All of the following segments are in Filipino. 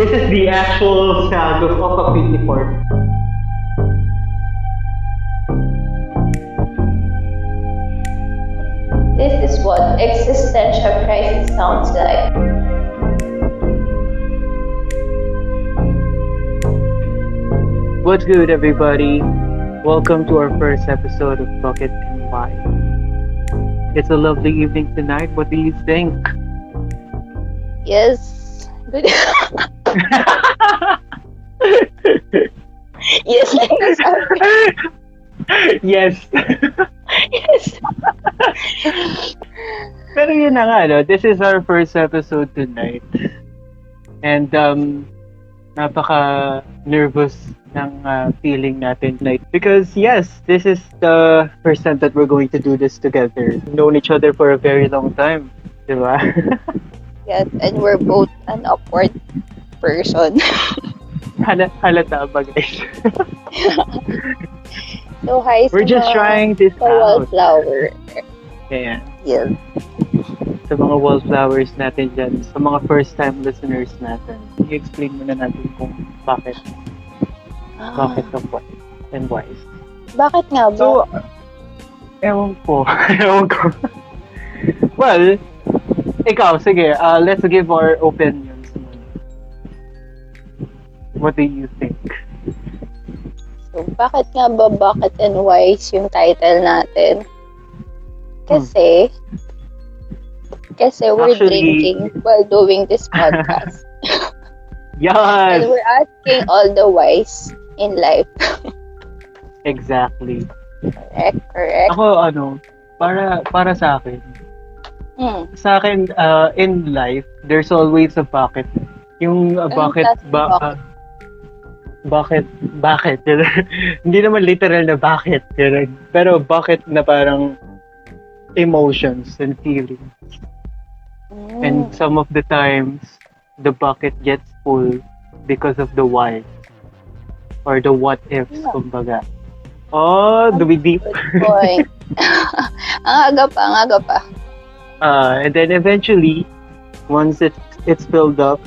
This is the actual sound of, of a pity pork. This is what existential crisis sounds like. What's good, everybody? Welcome to our first episode of Bucket and Why. It's a lovely evening tonight. What do you think? Yes. Good. yes, yes. Yes. Pero yun na nga, no? This is our first episode tonight. And um, napaka nervous ng uh, feeling natin tonight. Because yes, this is the first time that we're going to do this together. We've known each other for a very long time. Di ba? Yes, and we're both an awkward person. Hala, halata ba guys? So, hi We're just trying this out. wallflower. Kaya, Yes. sa mga wallflowers natin dyan, sa mga first-time listeners natin, i-explain muna natin kung bakit, bakit of what and why. Bakit nga ba? So, ewan ko. ewan ko. well, ikaw, sige, uh, let's give our opinions. What do you think? So, bakit nga ba Bucket and Wise yung title natin? Kasi, kasi we're Actually- drinking while doing this podcast. Yes! and we're asking all the wise in life. Exactly. Correct, correct. Ako, ano, para para sa akin, Hmm. sa akin, uh, in life, there's always a bucket. Yung uh, bucket, ba, uh, bucket, bakit? Hindi naman literal na bakit. Ganun. Pero bucket na parang emotions and feelings. Mm. And some of the times, the bucket gets full because of the why. Or the what ifs, Yeah. kumbaga. Oh, do we deep? Good point. ang aga pa, ang aga pa. Uh, and then eventually, once it's it's filled up,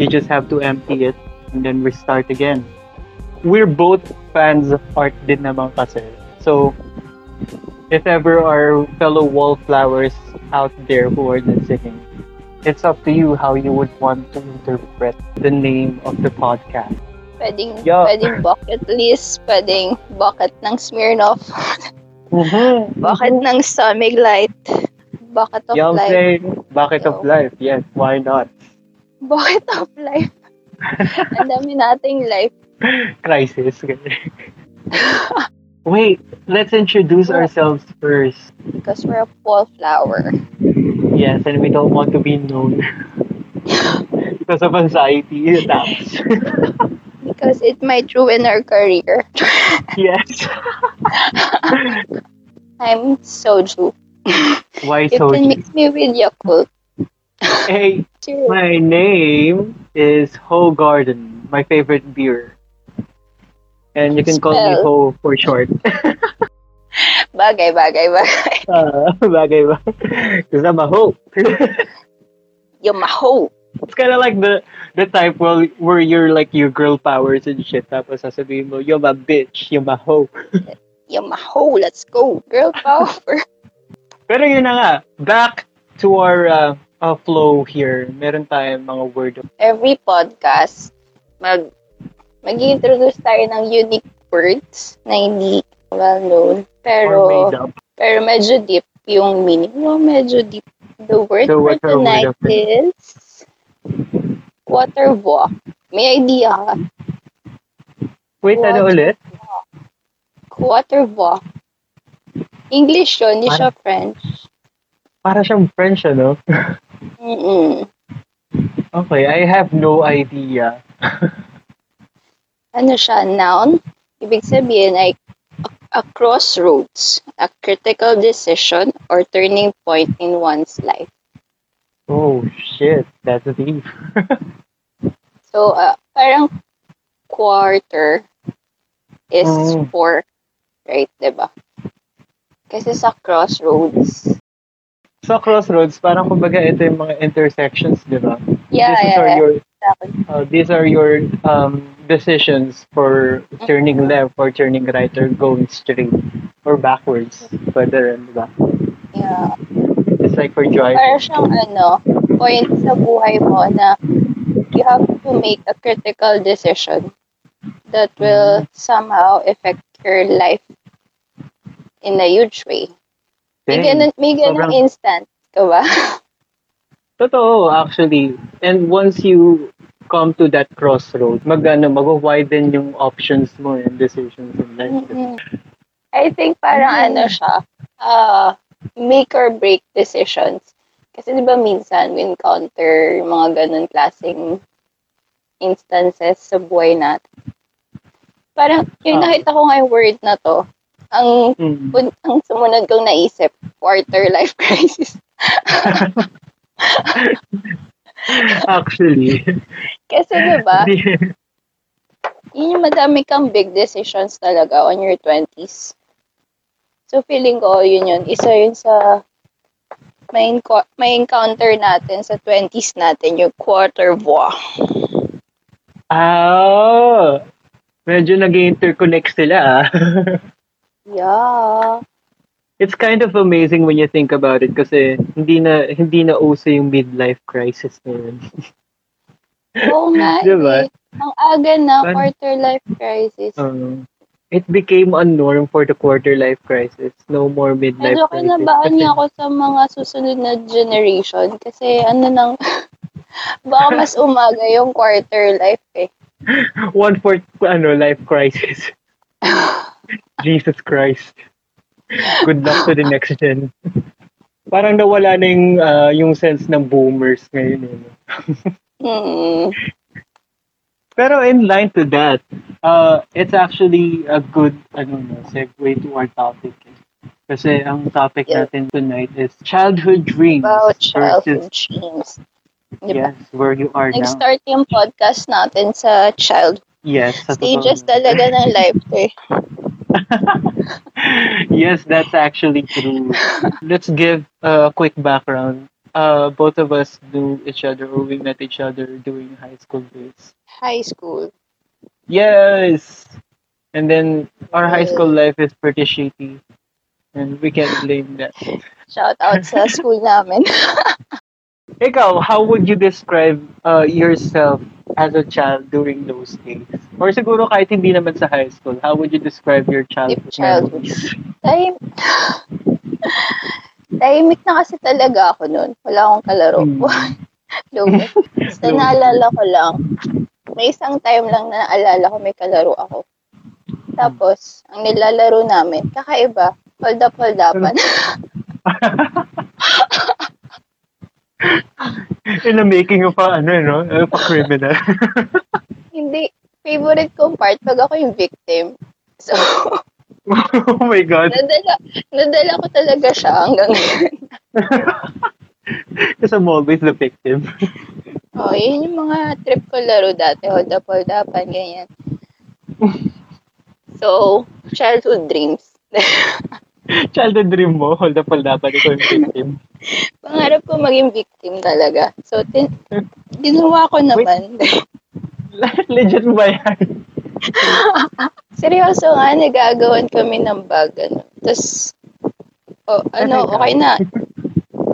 you just have to empty it and then we start again. We're both fans of art din naman kasi. So, if ever our fellow wallflowers out there who are listening, it's up to you how you would want to interpret the name of the podcast. Pwedeng, Yeah. pwedeng bucket list, pwedeng bucket ng Smirnoff, Mm-hmm. bucket ng Stomach Light, bucket of You know what I'm life, saying? Bucket of life. Yes, why not? bucket of life. Ang dami nating life. crisis. Wait, let's introduce What? ourselves first. Because we're a wallflower. Yes, and we don't want to be known because of anxiety attacks. Because it might ruin our career. yes. I'm soju. Why You so? can mix me with Yakult. Hey, my name is Ho Garden, my favorite beer. And you can call me Ho for short. Bagay, bagay, bagay. uh, bagay ba? Because I'm You're my maho. It's kind of like the the type where, where you're like your girl powers and shit. Tapos sasabihin mo, you're my bitch, you're my hoe. my maho. Let's go. Girl power. Pero yun na nga, back to our uh, uh, flow here. Meron tayong mga word Every podcast, mag mag-introduce tayo ng unique words na hindi well known. Pero, pero medyo deep yung meaning. No, medyo deep. The word So, for word tonight it? is water walk. May idea ka? Wait, ano What? ulit? Water walk. English yun, hindi siya French. Para siyang French, ano? Mm-mm. Okay, I have no idea. ano siya, noun. Ibig sabihin ay a, a crossroads, a critical decision or turning point in one's life. Oh, shit. That's a deep. So, uh, parang quarter is Mm. four, right? 'Di ba? Kasi sa crossroads, So, crossroads, parang kumbaga ito yung mga intersections, di ba? yeah, This is yeah, are yeah. your exactly. uh, these are your um, decisions for turning left or turning right or going straight or backwards. Pwede rin, di ba? Yeah. It's like for driving. Para siyang ano, point sa buhay mo na you have to make a critical decision that will somehow affect your life in a huge way. May ganun, may ganun Sobrang- instant ka ba? Totoo, actually. And once you come to that crossroad, mag, ano, mag-widen yung options mo and decisions in life. Mm-mm. I think parang ano siya, uh, make or break decisions. Kasi di ba minsan we encounter mga ganun klaseng instances sa buhay natin. Parang, yung Ah. nakita ko nga yung word na to, ang, Mm. un- ang sumunod kong naisip, quarter life crisis. Actually. Kasi di ba, Di- yun yung madami kang big decisions talaga on your 20s. So feeling ko, yun yun. Isa yun sa may, enco- may encounter natin sa 20s natin, yung quarter voix. Ah, medyo nag-interconnect sila ah. Yeah. It's kind of amazing when you think about it kasi hindi na hindi na uso yung midlife crisis ngayon. Oo nga. Diba? eh. Ang aga na, quarter life crisis. Um, it became a norm for the quarter life crisis. No more midlife Medyo crisis. kinabahan Kasi- niya ako sa mga susunod na generation kasi ano nang baka mas umaga yung quarter life eh. one fourth ano life crisis. Jesus Christ. Good luck to the next gen. Parang nawala na yung, ah, yung sense ng boomers ngayon. Eh? Hmm. Pero in line to that, uh, it's actually a good ano, no, segue to our topic. eh. Kasi ang topic Yeah. natin tonight is childhood dreams About childhood versus dreams. Diba? yes, where you are now. Nag-start yung podcast natin sa child Yes, sa stages talaga ng life eh. yes, that's actually true. Let's give a quick background. Uh, both of us knew each other or we met each other during high school days. High school. Yes! And then our high school life is pretty shitty. And we can't blame that. Shout out sa school namin. Ikaw, how would you describe uh, yourself as a child during those days? Or siguro kahit hindi naman sa high school, how would you describe your childhood? childhood. Time... Tahimik na kasi talaga ako noon. Wala akong kalaro. Hmm. Lumo. Basta naalala ko lang, may isang time lang na naalala ko may kalaro ako. Tapos, ang nilalaro namin, kakaiba, hold up, hold upan. In the making of a, ano, no? Of a criminal. Hindi, favorite kong part pag ako yung victim. So, oh my God. nadala, nadala ko talaga siya hanggang ngayon. Because I'm always the victim. Oh, yun yung mga trip ko laro dati. Hold up, hold upan, ganyan. So, childhood dreams. Childhood dream mo, hold up, hold up, ikaw yung victim. Pangarap ko maging victim talaga. So, tin- ginawa ko naman. Legit ba yan? Seryoso nga, nagagawan kami ng bag. Ano. Tapos, oh, ano, okay na.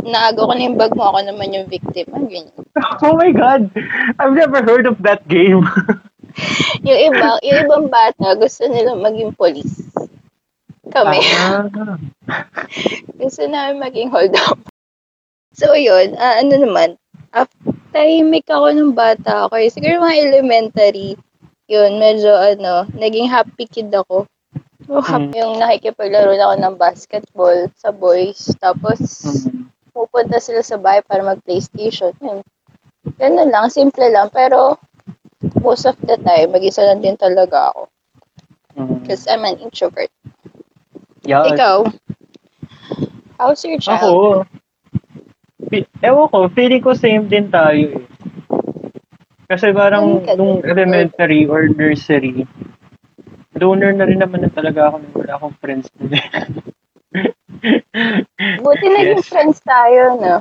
Naago ko na yung bag mo, ako naman yung victim. Ganyan. Oh my God! I've never heard of that game. Yung iba, yung ibang bata, gusto nila maging police. Kami. Ah. gusto namin maging hold up. So, yun, ah, ano naman, after tahimik ako ng bata ako, eh, siguro mga elementary, yun, medyo ano, naging happy kid ako. So, happy yung nakikipaglaro na ako ng basketball sa boys. Tapos, Mm. pupunta sila sa bahay para mag-PlayStation. Yun. Ganun lang, simple lang. Pero, most of the time, mag-isa lang din talaga ako. Mm. Because I'm an introvert. Yeah. Ikaw, how's your child? Ako, ewan ko, feeling ko same din tayo eh. Kasi parang nung elementary or nursery, loner na rin naman na talaga ako nung wala akong friends din. Buti naging Yes. friends tayo, no?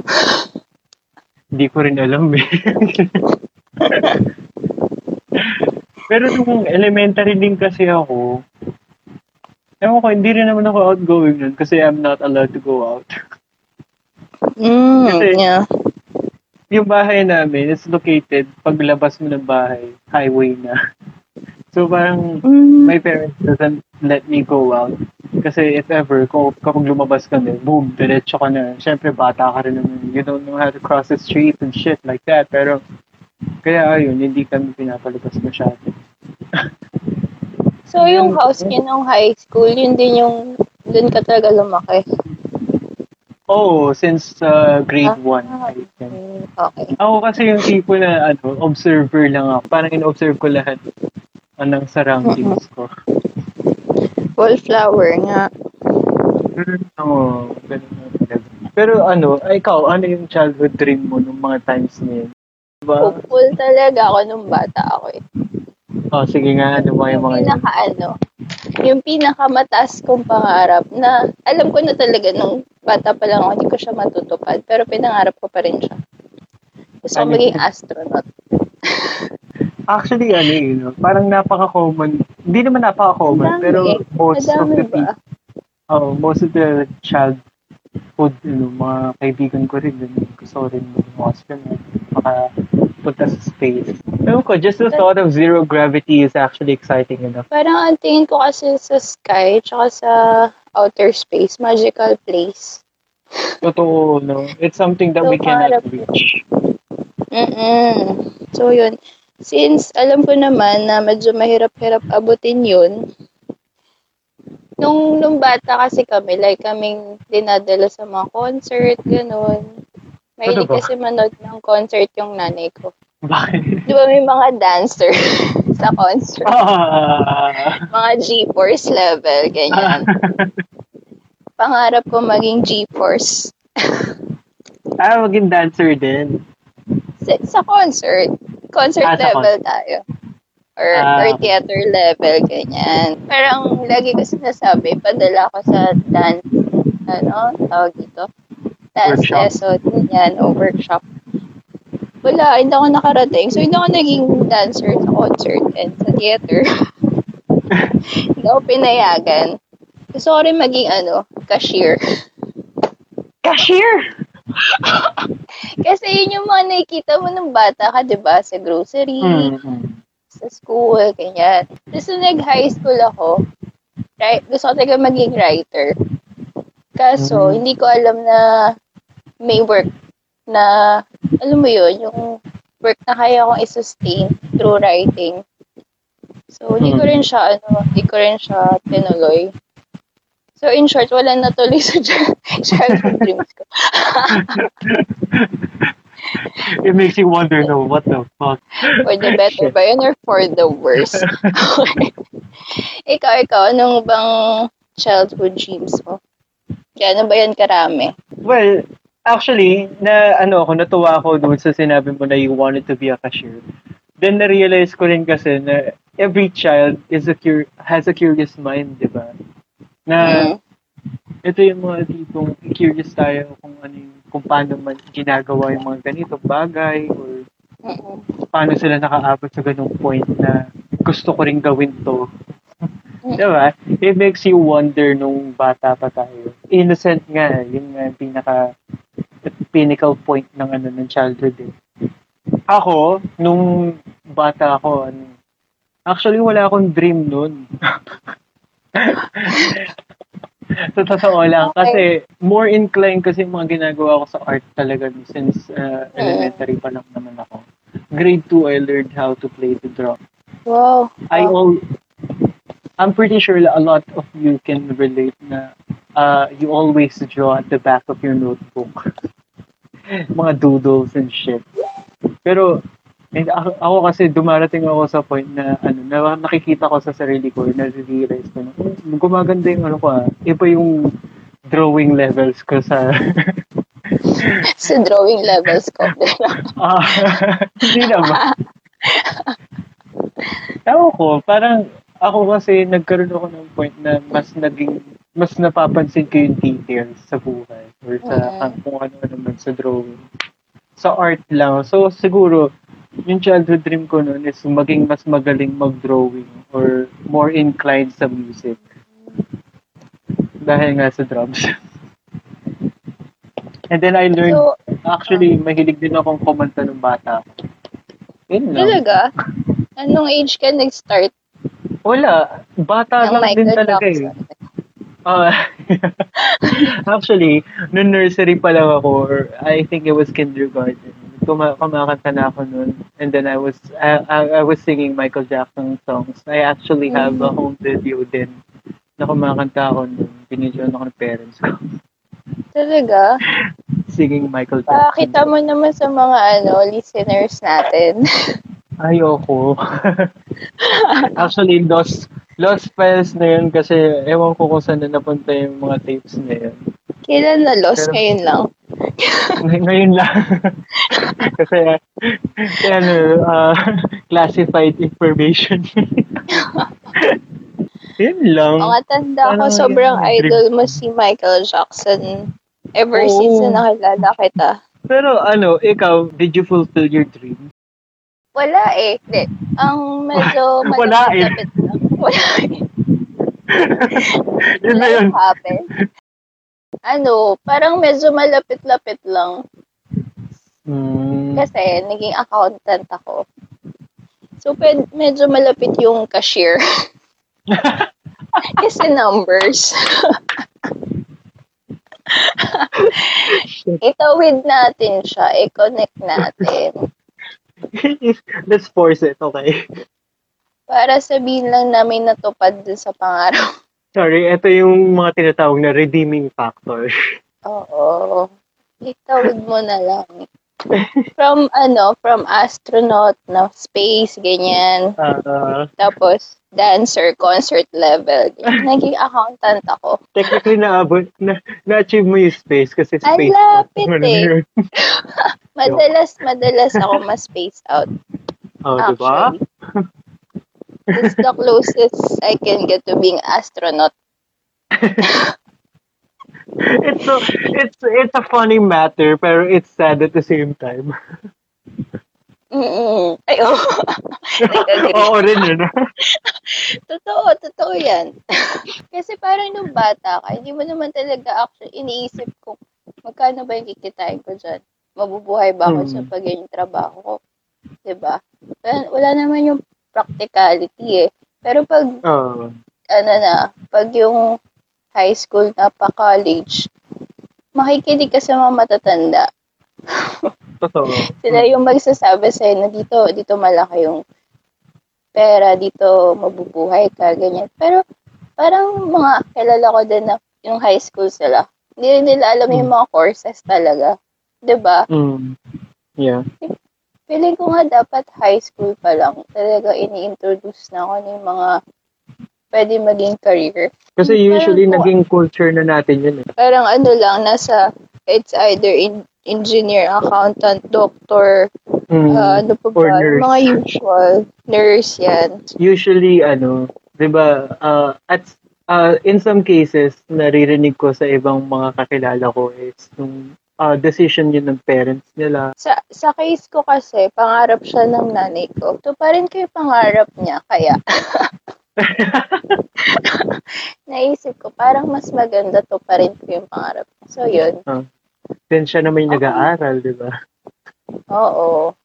Hindi ko rin alam eh. Pero nung elementary din kasi ako, ewan ko, hindi rin naman ako outgoing nun kasi I'm not allowed to go out. Mm, Kasi- yeah. Yung bahay namin is located, paglabas mo ng bahay, highway na. So parang Mm, my parents doesn't let me go out. Kasi if ever, kung, kapag lumabas kami, boom, diretso ka na. Siyempre, bata ka rin naman. You don't know how to cross the street and shit like that. Pero, kaya ayun, hindi kami pinapalabas masyado. so, yung house niyo nung high school, yun din yung doon ka talaga lumaki. Oh, since uh, grade Ah. 1, I think. Mm, okay. Ako kasi yung tipo na ano, observer lang ako. Parang in-observe ko lahat ng surroundings ko. Wallflower nga. Oo, ganun na talaga. Pero ano, ay, ikaw, ano yung childhood dream mo nung mga times na yun? Diba? Hopeful talaga ako nung bata ako eh. Oh, sige nga, ano ba yung mga yun? pinaka ano, yung pinakamataas kong pangarap na alam ko na talaga nung bata pa lang ako, hindi ko siya matutupad. Pero pinangarap ko pa rin siya. Gusto Ano? maging astronaut. Actually, ano yun, no? parang napaka-common. Hindi naman napaka-common, Madami pero eh. most of Madami the ba? people, oh, most of the childhood, ano, mga kaibigan ko rin, gusto ko rin maging astronaut, makapunta sa space. Ewan ko, just the thought of zero gravity is actually exciting enough. Parang ang tingin ko kasi sa sky, tsaka sa outer space, magical place. Totoo, no? It's something that So, we cannot parang- reach. Mm-mm. So, yun. Since alam ko naman na medyo mahirap-hirap abutin yun, nung, nung bata kasi kami, like kaming dinadala sa mga concert, ganun. Mahilig Ano kasi manood ng concert yung nanay ko. Bakit? Di ba may mga dancer sa concert? Ah. Mga G-Force level, ganyan. Pangarap ko maging G-Force ah, maging dancer din. sa, sa concert. Concert Ah, sa level tayo. Or, Ah. or theater level, ganyan. Parang lagi ko sinasabi, padala ko sa dance, ano, tawag dito? Dance Workshop. lesson, ganyan, o workshop. Wala, hindi ako nakarating. So, hindi ako naging dancer sa concert and sa theater. hindi ako pinayagan. Gusto ko rin maging, ano, cashier. Cashier! Kasi yun yung mga nakikita mo ng bata ka, di ba? Sa grocery, Mm-hmm. sa school, ganyan. Tapos nung nag-high school ako, right, gusto ko talaga maging writer. Kaso, Mm. hindi ko alam na may work na, alam mo yun, yung work na kaya kong i-sustain through writing. So, hindi ko Mm. rin siya, ano, hindi ko rin siya tinuloy. So, in short, wala natuloy sa ch- childhood dreams ko. It makes you wonder, no, what the fuck? For the better ba yun or for the worse? Ikaw, ikaw, anong bang childhood dreams mo? Gano'n ba yan karami? Well, actually, na ano ako, natuwa ako doon sa sinabi mo na you wanted to be a cashier. Then na-realize ko rin kasi na every child is a cur- has a curious mind, di ba? Na Mm. ito yung mga tipong curious tayo kung ano yung, kung paano man ginagawa yung mga ganitong bagay or Mm-mm. paano sila nakaabot sa ganung point na gusto ko rin gawin to. Diba? It makes you wonder nung bata pa tayo. Innocent nga, yun nga yung pinaka pinnacle point ng ano ng childhood eh. Ako, nung bata ako, ano, actually wala akong dream nun. Sa totoo lang, kasi more inclined kasi yung mga ginagawa ko sa art talaga since uh, elementary pa lang naman ako. Grade 2, I learned how to play the drum. Wow. I all I'm pretty sure a lot of you can relate na uh, you always draw at the back of your notebook. Mga doodles and shit. Pero and ako, ako kasi dumarating ako sa point na ano na nakikita ko sa sarili ko na realize ko na "Oh, gumaganda yung ano ko ah. Iba yung drawing levels ko sa Sa drawing levels ko. Ah, hindi naman. Ewan ko, parang ako kasi nagkaroon ako ng point na mas naging, mas napapansin ko yung details sa buhay or sa Mm. kung ano naman sa drawing. Sa art lang. So siguro, yung childhood dream ko noon is maging mas magaling mag-drawing or more inclined sa music. Dahil nga sa drums. And then I learned, So, actually, mahilig din akong kumanta ng bata. Yun lang. talaga? Anong age ka nag-start Wala. Bata ng lang din Michael talaga eh. Ah, actually, nung nursery pa lang ako, or I think it was kindergarten, kuma kumakanta na ako nun. And then I was I, I, I was singing Michael Jackson songs. I actually have a home video din na kumakanta ako nun. Binidyoan ako ng parents ko. Talaga? Singing Michael Jackson. Pakita mo naman sa mga ano listeners natin. Ayoko. actually, lost, lost files na yun kasi ewan ko kung saan na napunta yung mga tapes na yun. Kailan na lost Pero- ngayon lang? Ngay- Ngayon lang. Kasi, kasi ano, ah, classified information. Yun lang. Mga tanda ko, sobrang yun, idol mo si Michael Jackson. Ever Oo. since na nakilala kita. Pero ano, ikaw, did you fulfill your dream? Wala eh. Hindi. Ang medyo eh. malapit-lapit lang. Wala yun na yun. Life happened. Ano, parang medyo malapit-lapit lang. Hmm. Kasi naging accountant ako. So, pwed, medyo malapit yung cashier. Kasi numbers. Itawid natin siya. I-connect natin. Let's force it, okay? Para sabihin lang namin natupad dun sa pangarap. Sorry, ito yung mga tinatawag na redeeming factor. Oo. Itawid mo na lang. From, ano, from astronaut na space, ganyan. Ah, Tapos, dancer, concert level. Naging accountant ako. technically, naabot, na, na-achieve mo yung space kasi Ang space. lapit Ano eh. Madalas, madalas ako ma-space out. Oh, diba? Actually. It's the closest I can get to being astronaut. it's so it's it's a funny matter pero it's sad at the same time. Mm-mm. Ay, oh. Nag-agree. Oo rin yun. Totoo, totoo yan. Kasi parang nung bata ka, hindi mo naman talaga actually iniisip kung magkano ba yung kikitain ko dyan. Mabubuhay ba ako Hmm. sa pagiging trabaho ko? 'Di ba? Wala, wala naman yung practicality eh. Pero pag Oo. ano na, pag yung high school na pa college, makikinig ka sa mga matatanda. totoo. Sila yung magsasabi sa'yo na dito, dito malaki yung pera, dito mabubuhay ka, ganyan. Pero parang mga kilala ko din na yung high school sila. Hindi nila alam yung mga courses talaga. 'Di ba? Mm. Yeah. Feeling ko nga dapat high school pa lang talaga ini-introduce na ako ng mga pwede maging career. Kasi Parang usually kung- naging culture na natin yun eh. Parang ano lang, nasa, it's either in, engineer, accountant, doctor, Mm. ah, ano pa ba? nurse. Mga usual. Nurse yan. Usually ano, 'di ba, uh, at uh, in some cases naririnig ko sa ibang mga kakilala ko is yung uh, decision yun ng parents nila. Sa, sa case ko kasi, pangarap siya ng nanay ko. So, pa rin kayo pangarap niya, kaya. Naisip ko, parang mas maganda to pa rin ko yung pangarap. So, yun. Then siya naman yung Okay. nag-aaral, 'di ba? Oo.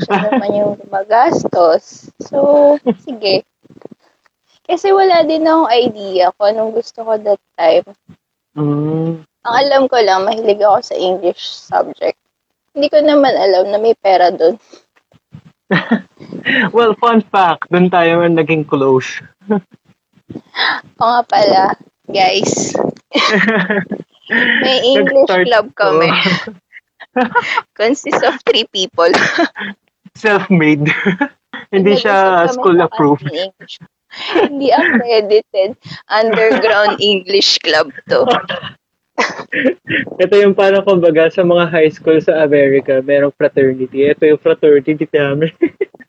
Siya naman yung gumagastos. So, sige. Kasi wala din akong idea kung anong gusto ko that time. Mm. Ang alam ko lang, mahilig ako sa English subject. Hindi ko naman alam na may pera doon. Well, fun fact, doon tayo naging close. O nga pala, guys. May English Nag-start club kami. Consists of three people. Self-made. Hindi siya Nag-usap kami school sa approved. kantin English. Hindi accredited. Underground English club to. Ito yung parang kumbaga sa mga high school sa America, merong fraternity. Ito yung fraternity namin.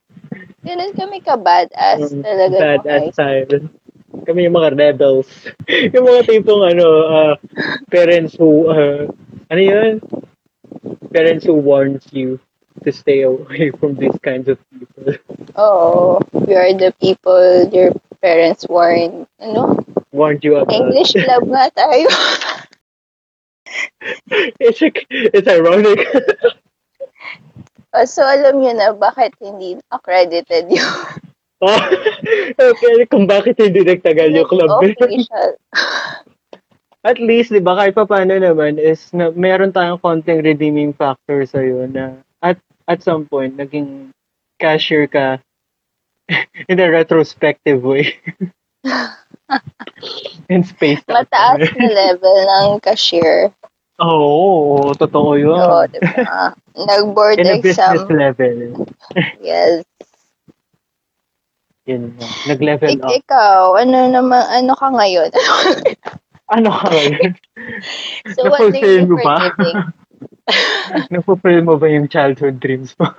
Ganun kami ka-badass talaga. nung Bad high at time. Kami yung mga rebels. yung mga tipong ano, uh, parents who, uh, ano yun? Parents who warns you. to stay away from these kinds of people. Oo. We are the people your parents warned. Ano? Warned you about. English love nga tayo. It's, it's ironic. Oh, so, alam nyo na bakit hindi accredited yung oh, okay, kung bakit hindi nagtagal yung club. official. At least, di ba, kahit pa paano naman, is na meron tayong konting redeeming factor sa'yo na at at some point, naging cashier ka in a retrospective way. in space. Mataas na level ng cashier. Oo, oh, totoo yun. Oo, diba? Nag-board in a exam. business level. Yes. Yun na. Nag-level Ik- up. ikaw, ano naman, ano ka ngayon? Ano ka ngayon? so, what do you do ba? for living? Napupil mo ba yung childhood dreams mo?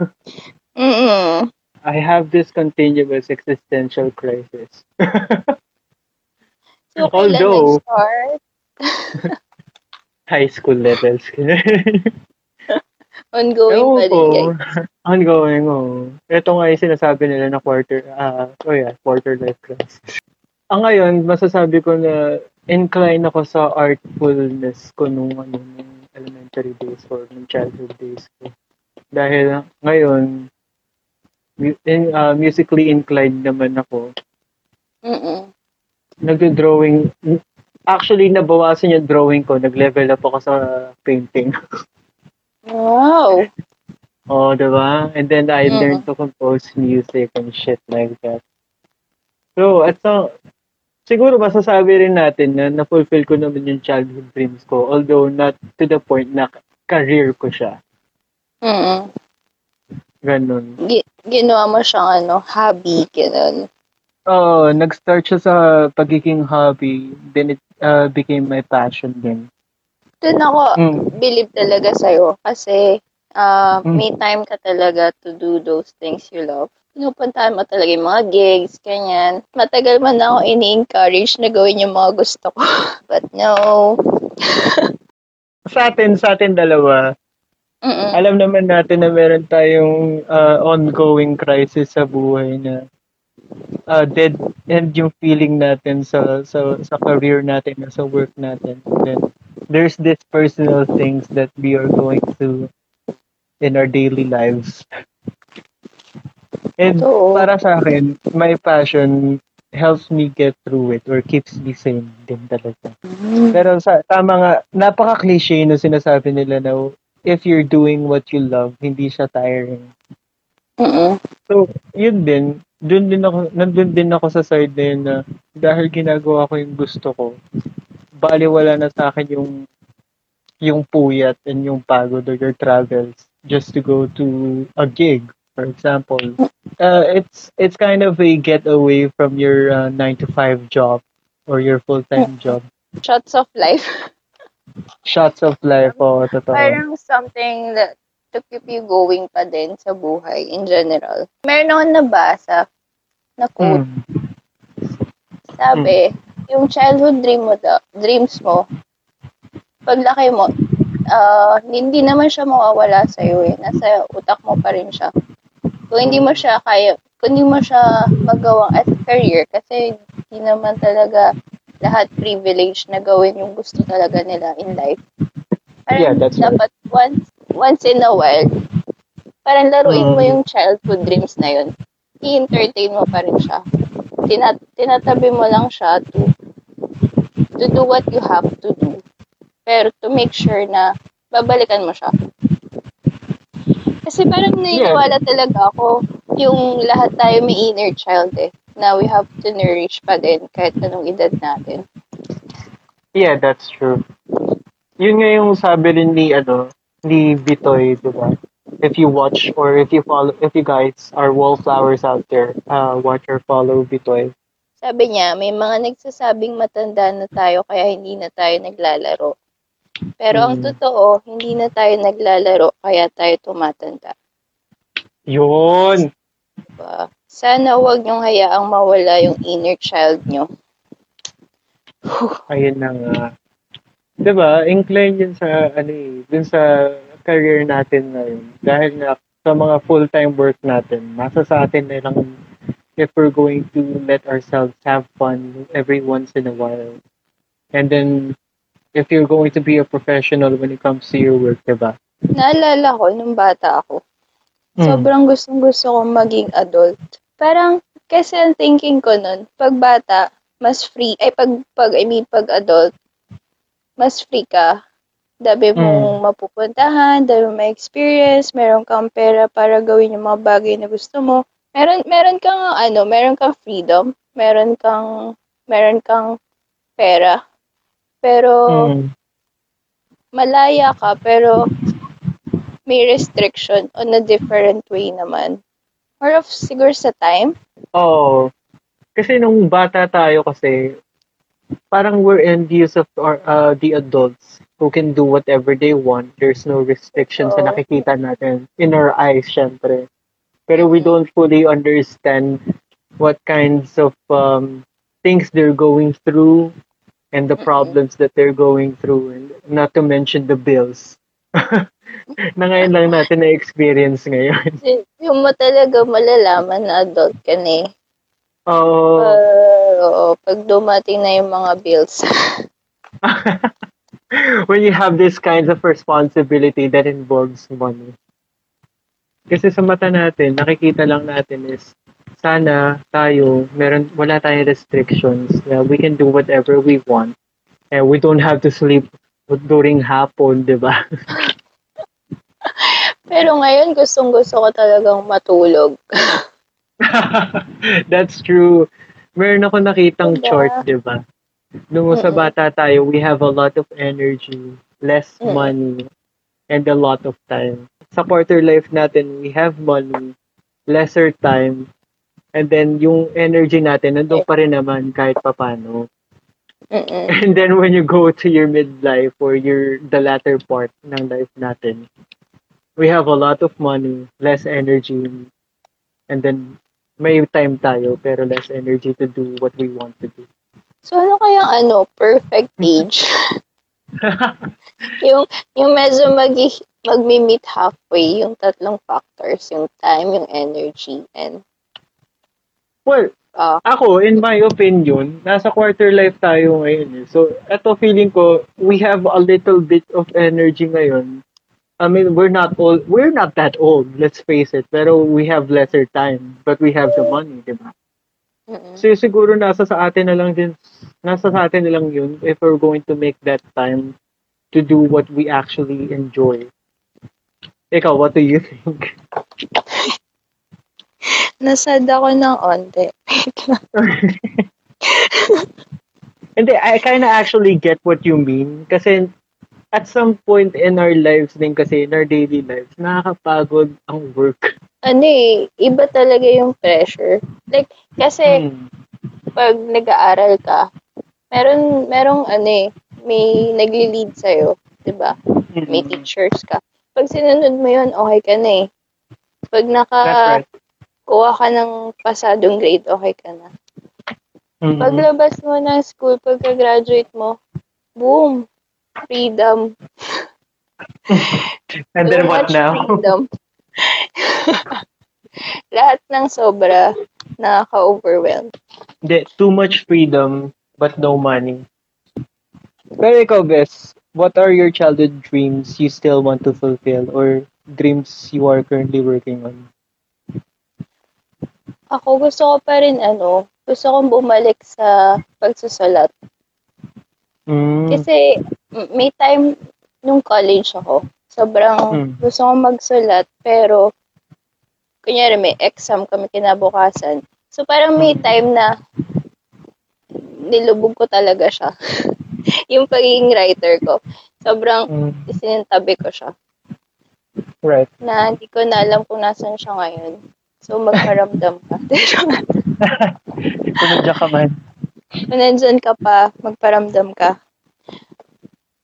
Mm-mm. I have this continuous existential crisis. So, Although-? High school levels. Ongoing Ewan pa ko. guys. Ongoing, oh. Ito nga yung sinasabi nila na quarter, ah, oh yeah, quarter life crisis. Ang ngayon, masasabi ko na incline ako sa artfulness ko nung, ano, nung elementary days or nung childhood days ko. Dahil ngayon, ah, musically inclined naman ako. Mm-mm. Nagdo-drawing, actually, nabawasan yung drawing ko. Nag-level up ako sa painting. Wow. Oh, diba? And then I Mhm. learned to compose music and shit like that. So, at so, siguro masasabi rin natin na na-fulfill ko naman yung childhood dreams ko. Although not to the point na career ko siya. Mm-mm. Ganun. Gi- ginawa mo siyang ano, hobby, ganun. Oh, nag-start siya sa pagiging hobby. Then it uh, became my passion din. Doon ako, Mm. believe talaga sa'yo kasi Mm. may time ka talaga to do those things you love. Pinupuntahan mo talaga yung mga gigs, ganyan. Matagal man ako ini-encourage na gawin yung mga gusto ko. But no. Sa atin, sa atin dalawa, Mm-mm. alam naman natin na meron tayong uh, ongoing crisis sa buhay na uh, dead end yung feeling natin sa sa sa career natin sa work natin then there's this personal things that we are going through in our daily lives and Oo. para sa akin my passion helps me get through it or keeps me sane din talaga Mm. pero sa tama nga napaka-cliche na sinasabi nila na if you're doing what you love hindi siya tiring Mm-mm. So, yun din, dun din ako, nandun din ako sa side na yun na dahil ginagawa ko yung gusto ko, bali wala na sa akin yung yung puyat and yung pagod or your travels just to go to a gig, for example. Uh, it's it's kind of a getaway from your uh, 9 to 5 job or your full-time job. Shots of life. Shots of life, oh, totoo. Parang something that to keep you going pa din sa buhay in general. Meron akong nabasa na quote. Mm. Sabi, yung childhood dream mo daw, dreams mo, paglaki mo, ah, hindi naman siya mawawala sa iyo eh. Nasa utak mo pa rin siya. Kung hindi mo siya kaya, kung hindi mo siya magawang as career, kasi hindi naman talaga lahat privilege na gawin yung gusto talaga nila in life. Parang Yeah, that's right. dapat once, once in a while, parang laruin mo Mm. yung childhood dreams na yun. I-entertain mo pa rin siya. Tinat tinatabi mo lang siya to to do what you have to do. Pero to make sure na babalikan mo siya. Kasi parang naniniwala talaga ako yung lahat tayo may inner child eh. Na we have to nourish pa din kahit anong edad natin. Yeah, that's true. Yun nga yung sabi rin ni, ano, ni Bitoy, di ba? If you watch or if you follow, if you guys are wallflowers out there, uh, watch or follow Bitoy. Sabi niya, may mga nagsasabing matanda na tayo kaya hindi na tayo naglalaro. Pero ang Mm. totoo, hindi na tayo naglalaro kaya tayo tumatanda. Yun! Diba? Sana wag niyong hayaang mawala yung inner child niyo. Ayun na nga. Di ba? Incline yun sa, ano eh, dun sa career natin ngayon. Dahil nga, sa mga full-time work natin, nasa sa atin na lang if we're going to let ourselves have fun every once in a while. And then, if you're going to be a professional when it comes to your work, diba? Naalala ko, nung bata ako, Mm. sobrang gustong gusto kong maging adult. Parang, kasi ang thinking ko nun, pag bata, mas free, ay pag, pag I mean, pag adult, mas free ka. Dami mong mapupuntahan, dami mong experience, meron kang pera para gawin yung mga bagay na gusto mo. Meron, meron kang, ano, meron kang freedom, meron kang, meron kang pera. Pero, Mm. malaya ka, pero may restriction on a different way naman. More of siguro sa time. Oo. Kasi nung bata tayo kasi, parang we're envious of our, uh, the adults who can do whatever they want. There's no restrictions Oo. na nakikita natin in our eyes, syempre. Pero we don't fully understand what kinds of um, things they're going through and the problems that they're going through and not to mention the bills. na ngayon lang natin na-experience ngayon. Y- Yung mo talaga malalaman na adult ka na eh. Oo. Uh, oo, pag dumating na yung mga bills. when you have this kinds of responsibility that involves money. Kasi sa mata natin, nakikita lang natin is sana tayo, meron, wala tayong restrictions. na we can do whatever we want. And we don't have to sleep during hapon, di ba? Pero ngayon, gustong gusto ko talagang matulog. That's true. Meron ako nakitang Diba? chart, di ba? Nung sa Mm-mm. bata tayo, we have a lot of energy, less Mm. money, and a lot of time. Sa quarter life natin, we have money, lesser time, and then yung energy natin, nandun pa rin naman kahit papano. Mm-mm. And then when you go to your midlife or your the latter part ng life natin, we have a lot of money, less energy, and then may time tayo pero less energy to do what we want to do. So, ano kaya ano, perfect age? yung, yung medyo mag magmi-meet halfway, yung tatlong factors, yung time, yung energy, and, Well, uh, ako, in my opinion, nasa quarter life tayo ngayon. Eh. So, eto feeling ko, we have a little bit of energy ngayon. I mean, we're not old. We're not that old, let's face it. Pero we have lesser time. But we have the money, di ba? mm-mm. So siguro nasa sa atin na lang din, nasa sa atin na lang yun if we're going to make that time to do what we actually enjoy. Ikaw, what do you think? nasad ako ng onte. Hindi, I kind of actually get what you mean. Kasi at some point in our lives din kasi, in our daily lives, nakakapagod ang work. ano eh, iba talaga yung pressure. Like, kasi, Hmm. pag nag-aaral ka, meron, merong ano eh, may nagli-lead sa'yo, di ba? May Mm. teachers ka. Pag sinunod mo yun, okay ka na eh. Pag That's nakakuha right. ka ng pasadong grade, okay ka na. Mhm. Paglabas mo ng school, pagka-graduate mo, boom, freedom. And then what now? Freedom. Lahat ng sobra, nakaka-overwhelm. Hindi, too much freedom, but no money. Pero ikaw, Bes, what are your childhood dreams you still want to fulfill or dreams you are currently working on? Ako gusto ko pa rin ano, gusto kong bumalik sa pagsusulat. Mm. Kasi may time nung college ako, sobrang Mm. gusto kong magsulat, pero kunyari may exam kami kinabukasan. So parang may Mm. time na nilubog ko talaga siya. yung pagiging writer ko. Sobrang Mm. isinintabi ko siya. Right. Na hindi ko na alam kung nasan siya ngayon. So magparamdam ka. Pumadya ka man. Kung nandyan ka pa, magparamdam ka.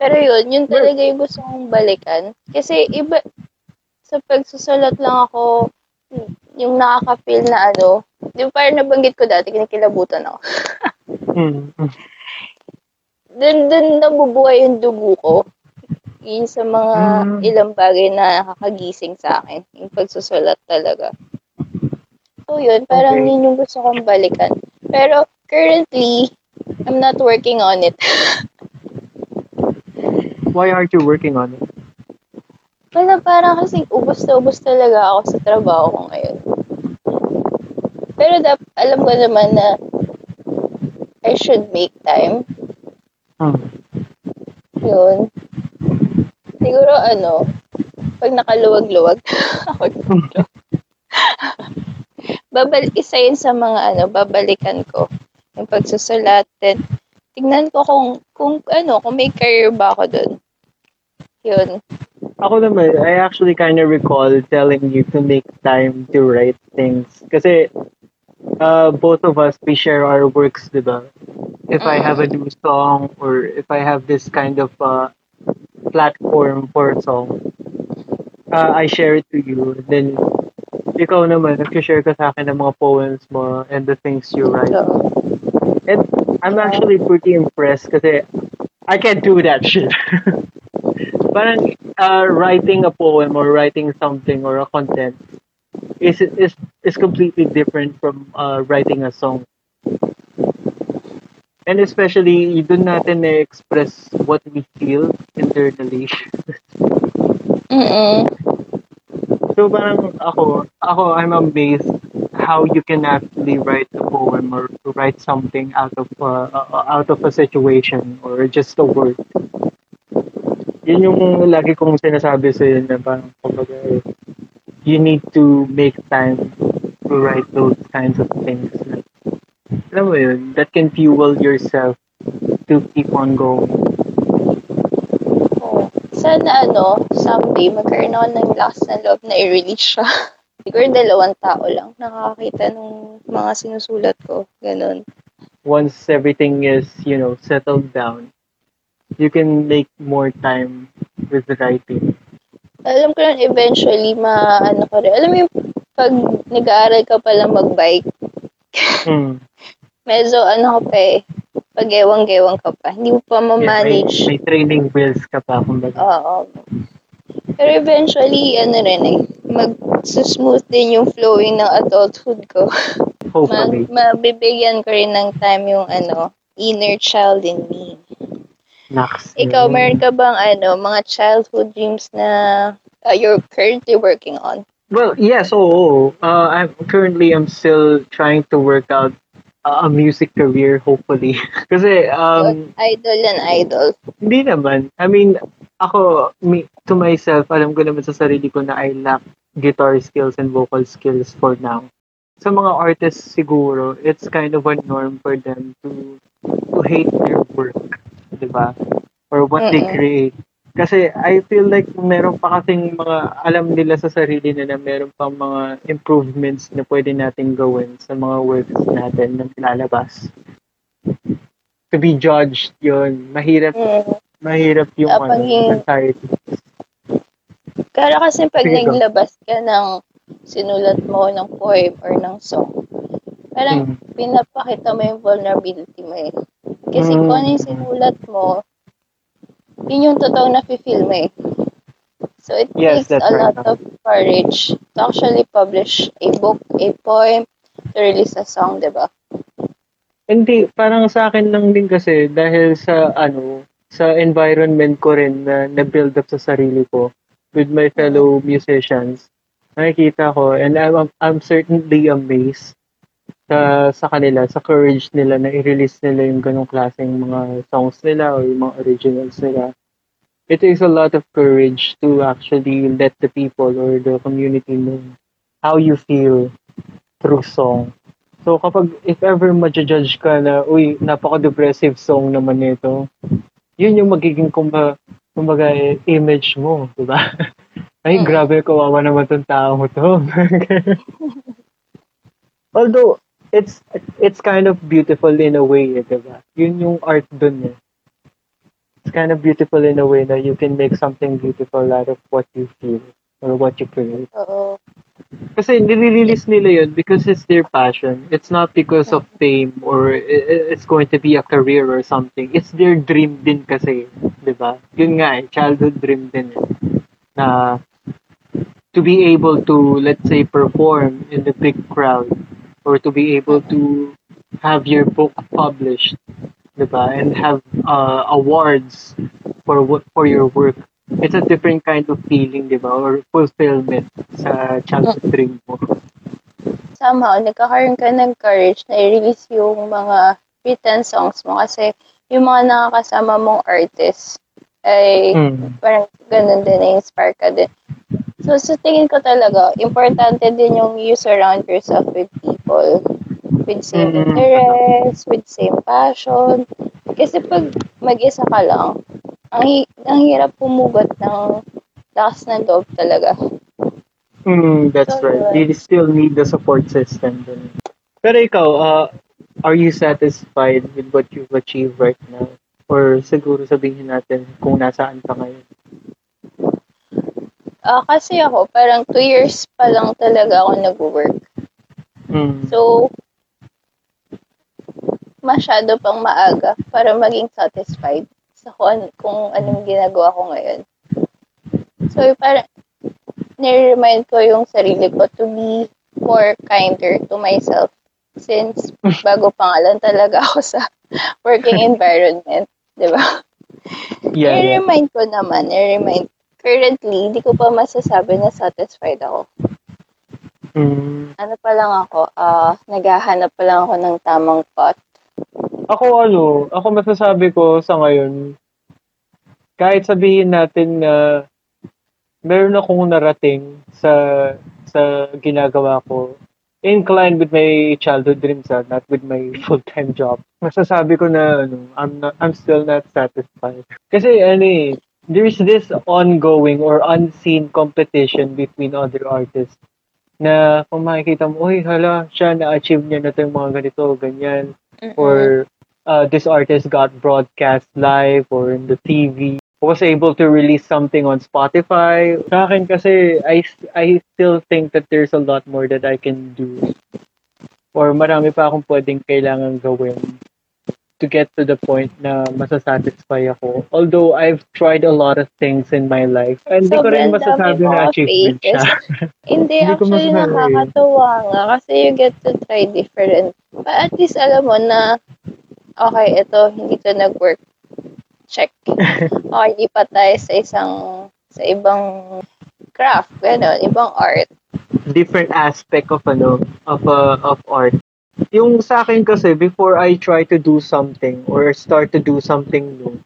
Pero yun, yun talaga yung gusto kong balikan. Kasi iba, sa pagsusulat lang ako, yung nakaka-feel na ano, di ba parang nabanggit ko dati, kinikilabutan ako. Mm. Dun, dun nabubuhay yung dugo ko. Yun sa mga Mm. ilang bagay na nakakagising sa akin. Yung pagsusulat talaga. So yun, parang Okay. yun yung gusto kong balikan. Pero currently, I'm not working on it. Why aren't you working on it? Wala, parang kasi ubos na ubos talaga ako sa trabaho ko ngayon. Pero dap, alam ko naman na I should make time. Hmm. Yun. Siguro ano, pag nakaluwag-luwag, ako dito. Babal, isa yun sa mga ano, babalikan ko. Yung pagsusulat. Then, tignan ko kung, kung ano, kung may career ba ako dun. Yun. Ako naman, I actually kind of recall telling you to make time to write things. Kasi uh, both of us, we share our works, di ba? If I have a new song or if I have this kind of uh, platform for a song, uh, I share it to you. Then, ikaw naman, nag-share ka sa akin ng mga poems mo and the things you write. And I'm actually pretty impressed kasi I can't do that shit. Parang uh, writing a poem or writing something or a content is is is completely different from uh, writing a song. And especially, doon natin na-express what we feel internally. mm So parang ako, ako, I'm amazed how you can actually write a poem or write something out of uh, uh, out of a situation or just a word. Yun yung lagi kong sinasabi sa na parang kumbaga, you need to make time to write those kinds of things. Alam mo yun, that can fuel yourself to keep on going. Sana ano, someday magkaroon ako ng lakas ng loob na i-release siya. Siguro dalawang tao lang nakakakita ng mga sinusulat ko. Ganun. once everything is, you know, settled down, you can make more time with the writing. Alam ko lang eventually ma ano ko rin. Alam mo yung pag nag-aaral ka pala mag-bike, Hmm. medyo ano ka pa eh, pag ewang-gewang ka pa. Hindi mo pa Yeah, may, ma-manage. may training wheels ka pa, kumbaga. Oo. Pero eventually, ano rin eh, mag-smooth din yung flowing ng adulthood ko. Hopefully. Ma- mabibigyan ko rin ng time yung ano, inner child in me. Nax. Ikaw, meron ka bang ano, mga childhood dreams na uh, you're currently working on? Well, yes, oo. Uh, I'm currently I'm still trying to work out uh, a music career, hopefully. Kasi, um, idol and idol. hindi naman. I mean, ako, me, to myself, alam ko naman sa sarili ko na I lack guitar skills and vocal skills for now. Sa mga artists siguro, it's kind of a norm for them to to hate their work, di ba? Or what they Mm-mm. create. Kasi I feel like meron pa kasing mga alam nila sa sarili nila, meron pa mga improvements na pwede nating gawin sa mga works natin na nilalabas. To be judged, yun. Mahirap Mm. mahirap yung ano, paging- anxiety. Kaya kasi pag Sige naglabas ka ng sinulat mo ng poem or ng song, parang Mm. pinapakita mo yung vulnerability mo eh. Kasi Mm. kung ano yung sinulat mo, yun yung totoong na-feel mo eh. So it Yes, takes a right. lot of courage to actually publish a book, a poem, to release a song, di ba? Hindi, parang sa akin lang din kasi dahil sa ano, sa environment ko rin na na-build up sa sarili ko with my fellow musicians. Nakikita ko and I'm, I'm certainly amazed sa sa kanila, sa courage nila na i-release nila yung ganong klaseng mga songs nila or yung mga originals nila. It takes a lot of courage to actually let the people or the community know how you feel through song. So kapag if ever ma-judge ka na, uy, napaka-depressive song naman nito, yun yung magiging kumbaga, kumbaga eh, image mo, di ba? Ay, Mm. grabe, kawawa naman tong tao mo to. Although, it's it's kind of beautiful in a way, eh, di ba? Yun yung art dun eh. It's kind of beautiful in a way that you can make something beautiful out of what you feel or what you create. Oo. Kasi nire-release nila yun because it's their passion. It's not because of fame or it's going to be a career or something. It's their dream din kasi, di ba? Yun nga eh, childhood dream din eh. Na to be able to, let's say, perform in the big crowd or to be able to have your book published, di ba? And have uh, awards for what for your work. It's a different kind of feeling, di ba? Or fulfillment sa childhood dream mo. somehow, nagkakaroon ka ng courage na i-release yung mga written songs mo kasi yung mga nakakasama mong artist ay Mm. parang ganun din, na-inspire ka din. So, sa tingin ko talaga, importante din yung you surround yourself with people with same Mm. interests, with same passion. Kasi pag mag-isa ka lang, ang, hi- ang hirap pumugot ng lakas ng loob talaga. Mm, that's So, right. You still need the support system. Dun. Pero ikaw, uh, are you satisfied with what you've achieved right now? Or siguro sabihin natin kung nasaan ka ngayon? Ah, kasi ako, parang two years pa lang talaga ako nag-work. Mm. So, masyado pang maaga para maging satisfied sa kung, kung anong ginagawa ko ngayon. So, parang nire-remind ko yung sarili ko to be more kinder to myself since bago pa nga lang talaga ako sa working environment, di ba? yeah, yeah. I-remind ko naman, i-remind. Currently, hindi ko pa masasabi na satisfied ako. Mm. Ano pa lang ako, ah naghahanap pa lang ako ng tamang path. Ako ano, ako masasabi ko sa ngayon, kahit sabihin natin na meron akong narating sa sa ginagawa ko, inclined with my childhood dreams, ah, not with my full-time job. Masasabi ko na ano, I'm not, I'm still not satisfied. Kasi ano eh, there's this ongoing or unseen competition between other artists na kung makikita mo, uy, hala, siya na-achieve niya na ito yung mga ganito, ganyan or uh, this artist got broadcast live or in the TV was able to release something on Spotify. Sa akin kasi, I, I still think that there's a lot more that I can do. Or marami pa akong pwedeng kailangan gawin to get to the point na masasatisfy ako. Although I've tried a lot of things in my life. And hindi ko rin masasabi na achievement siya. Hindi, Hindi actually nakakatuwa nga kasi you get to try different. But at least alam mo na, okay, ito, hindi to nag-work. Check. Okay, lipat tayo sa isang, sa ibang craft, gano'n, ibang art. different aspect of ano of uh, of art. Yung sa akin kasi before I try to do something or start to do something new,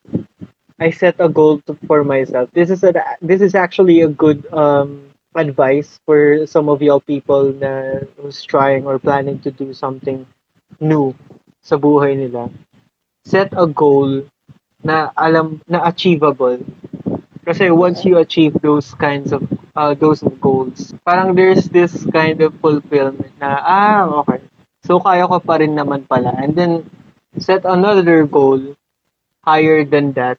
I set a goal to, for myself. This is a this is actually a good um advice for some of y'all people na who's trying or planning to do something new sa buhay nila. Set a goal na alam na achievable. Kasi once you achieve those kinds of uh, those goals, parang there's this kind of fulfillment na, ah, okay. So, kaya ko pa rin naman pala. And then, set another goal higher than that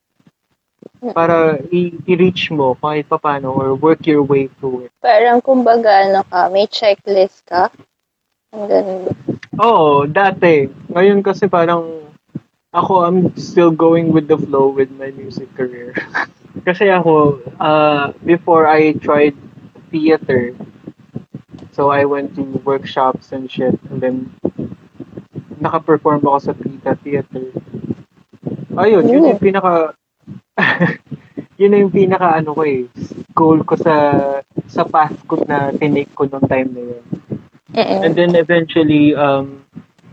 para i- i-reach mo kahit papano or work your way through it. Parang kumbaga, ano ka, may checklist ka. Ang ganun. Oo, dati. Ngayon kasi parang ako, I'm still going with the flow with my music career. kasi ako, uh, before I tried theater, so I went to workshops and shit, and then naka-perform ako sa Pita Theater. Ayun, yun yung pinaka yun na yung pinaka ano ko eh, goal ko sa sa path ko na tinake ko nung time na yun. Mm-mm. And then eventually, um,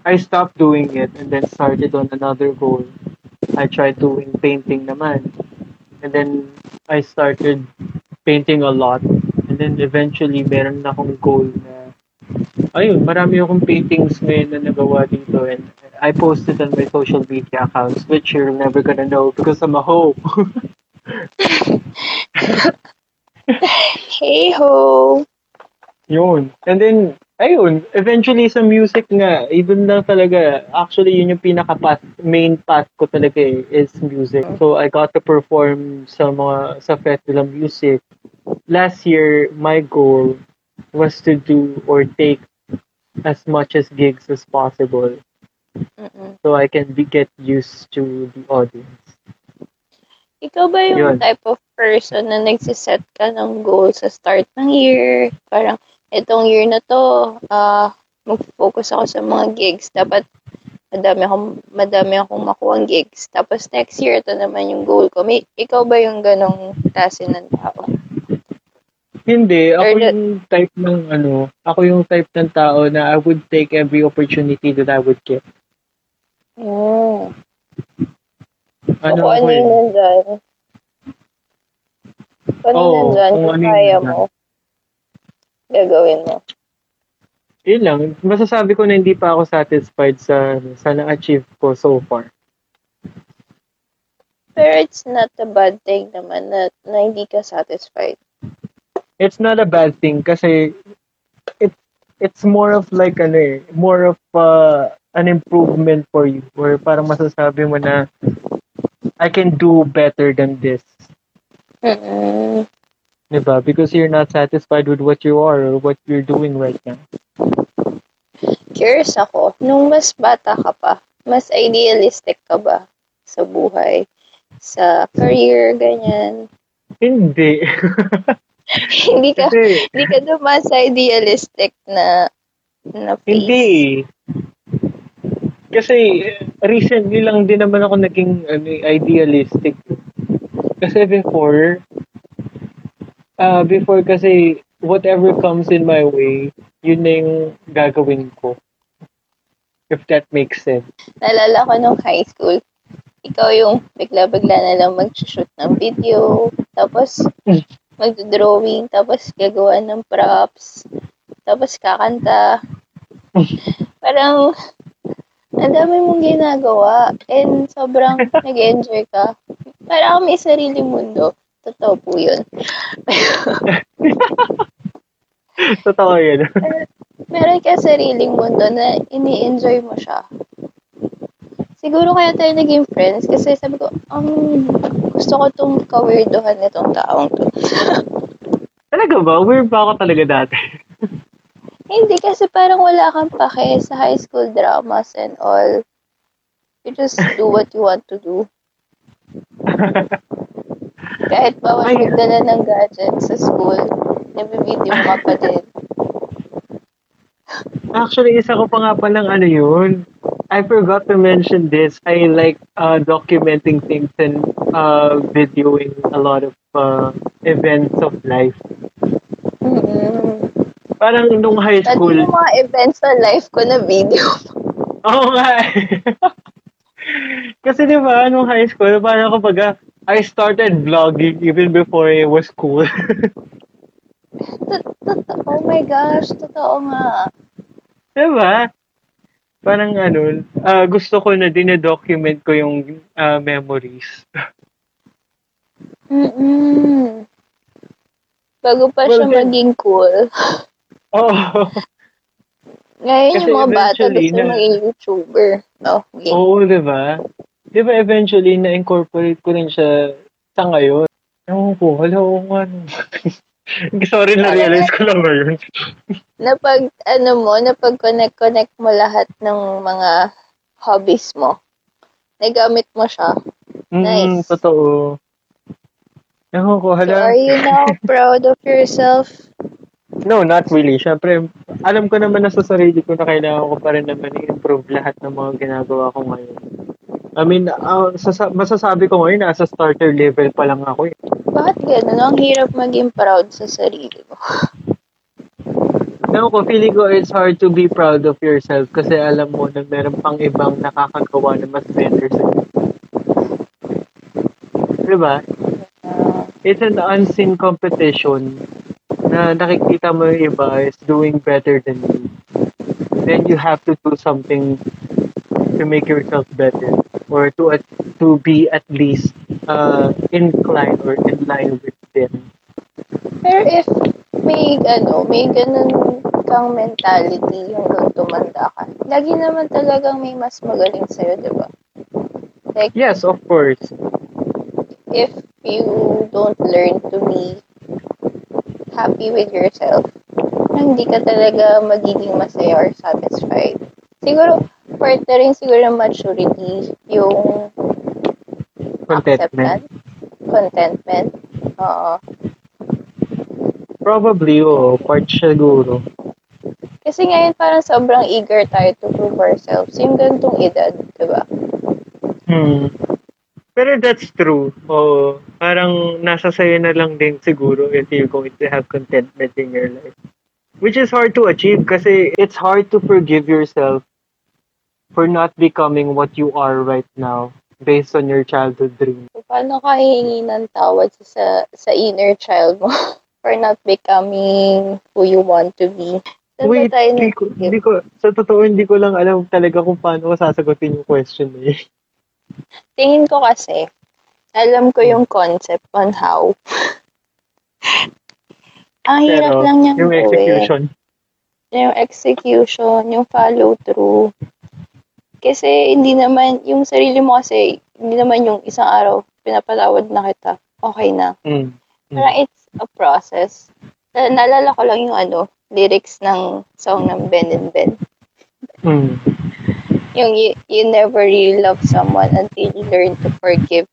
I stopped doing it and then started on another goal. I tried doing painting naman. And then I started painting a lot. And then eventually, meron na akong goal na, ayun, marami akong paintings ngayon na nagawa dito. And I posted on my social media accounts, which you're never gonna know because I'm a hoe. Hey ho! Yun. And then, ayun, eventually sa music nga, even na talaga, actually yun yung pinaka path, main path ko talaga eh, is music. So I got to perform sa mga, sa festival music. Last year, my goal was to do or take as much as gigs as possible Mm-mm. so I can be, get used to the audience. Ikaw ba yung Yun. type of person na nagsiset ka ng goal sa start ng year? Parang, itong year na to, ah mag-focus ako sa mga gigs. Dapat, madami akong, madami akong makuha gigs. Tapos next year, ito naman yung goal ko. May, ikaw ba yung ganong klase ng tao? Hindi, ako Or yung type ng ano, ako yung type ng tao na I would take every opportunity that I would get. Oo. Ano ano ako yung eh. nandyan. Kung ano Oo, nandyan, kung kung ano yung kaya nandyan. mo, gagawin mo. Yun lang, masasabi ko na hindi pa ako satisfied sa sa na-achieve ko so far. Pero it's not a bad thing naman na, na hindi ka satisfied. It's not a bad thing kasi it it's more of like ano eh, more of uh, an improvement for you or parang masasabi mo na I can do better than this. Mm-mm. Diba? Because you're not satisfied with what you are or what you're doing right now. Curious ako, nung mas bata ka pa, mas idealistic ka ba sa buhay? Sa career, ganyan? Hindi. hindi ka Kasi, hindi ka dumaan sa idealistic na na phase. hindi. Kasi recently lang din naman ako naging ano, idealistic. Kasi before, uh, before kasi whatever comes in my way, yun na yung gagawin ko. If that makes sense. Naalala ko nung high school, ikaw yung bigla-bigla na lang mag-shoot ng video, tapos mag-drawing, tapos gagawa ng props, tapos kakanta. Parang, ang dami mong ginagawa, and sobrang nag-enjoy ka. Parang may sariling mundo. Totoo po yun. Totoo yun. Meron ka sariling mundo na ini-enjoy mo siya. Siguro kaya tayo naging friends kasi sabi ko, ang gusto ko tong kawirdohan nitong taong to. Talaga ba? Weird ba ako talaga dati? Hindi kasi parang wala kang pake sa high school dramas and all. You just do what you want to do. Kahit bawal magdala ng gadget sa school, nabibideo ka pa din. Actually, isa ko pa nga palang ano yun. I forgot to mention this. I like uh, documenting things and uh, videoing a lot of uh, events of life. Mm-mm. Parang nung high school, yung mga events sa life ko na video. Oo nga. eh. Kasi di ba, nung high school, parang kapag I started vlogging even before it was cool. Oh my gosh, totoo nga. di ba? Parang ano, ah, gusto ko na dine-document ko yung ah, memories. Mm-mm. Bago pa Well, siya then- maging cool. Oo. Ngayon Kasi yung mga bata gusto na- maging YouTuber. No? Okay. Oo, di ba? Di ba eventually na-incorporate ko rin siya sa ngayon. Ewan ko, hala ko nga. Sorry, na-realize ko lang ngayon. Napag, ano mo, napag-connect-connect mo lahat ng mga hobbies mo. Nagamit mo siya. Mm, Nice. totoo. Ewan ko, So, hala. are you now proud of yourself? No, not really. Siyempre, alam ko naman na sa sarili ko na kailangan ko pa rin naman i-improve lahat ng mga ginagawa ko ngayon. I mean, uh, sasa- masasabi ko ngayon, nasa starter level pa lang ako eh. Bakit ganun? Ang hirap maging proud sa sarili mo. Ewan ko, feeling ko it's hard to be proud of yourself kasi alam mo na meron pang ibang nakakagawa na mas better sa iyo. Diba? It's an unseen competition na nakikita mo yung iba is doing better than you. Then you have to do something to make yourself better or to at- to be at least uh, inclined or in line with them. Pero if may ano, may ganun kang mentality hanggang tumanda ka, lagi naman talagang may mas magaling sa'yo, di ba? Like, Yes, of course. if you don't learn to be happy with yourself, hindi ka talaga magiging masaya or satisfied. Siguro, part na rin siguro ng maturity, yung Contentment. acceptance, contentment. Oo. Probably, oo. Part siguro. Kasi ngayon parang sobrang eager tayo to prove ourselves. Yung gantong edad, di ba? Hmm. Pero that's true. Oo. Parang nasa sayo na lang din siguro if you're going to have contentment in your life. Which is hard to achieve kasi it's hard to forgive yourself for not becoming what you are right now based on your childhood dream. So, paano ka hihingi ng tawad sa, sa, inner child mo for not becoming who you want to be? Saan ba Wait, hindi ko, hindi ko, sa totoo, hindi ko lang alam talaga kung paano ko sasagutin yung question na yun. Tingin ko kasi, alam ko yung concept on how. Ang hirap Pero, lang niyang yung gawin. execution. Yung execution, yung follow through. Kasi hindi naman, yung sarili mo kasi, hindi naman yung isang araw, pinapatawad na kita, okay na. Mm. Parang it's a process. Na- naalala ko lang yung ano, lyrics ng song ng Ben and Ben. Mm. Yung you, you never really love someone until you learn to forgive.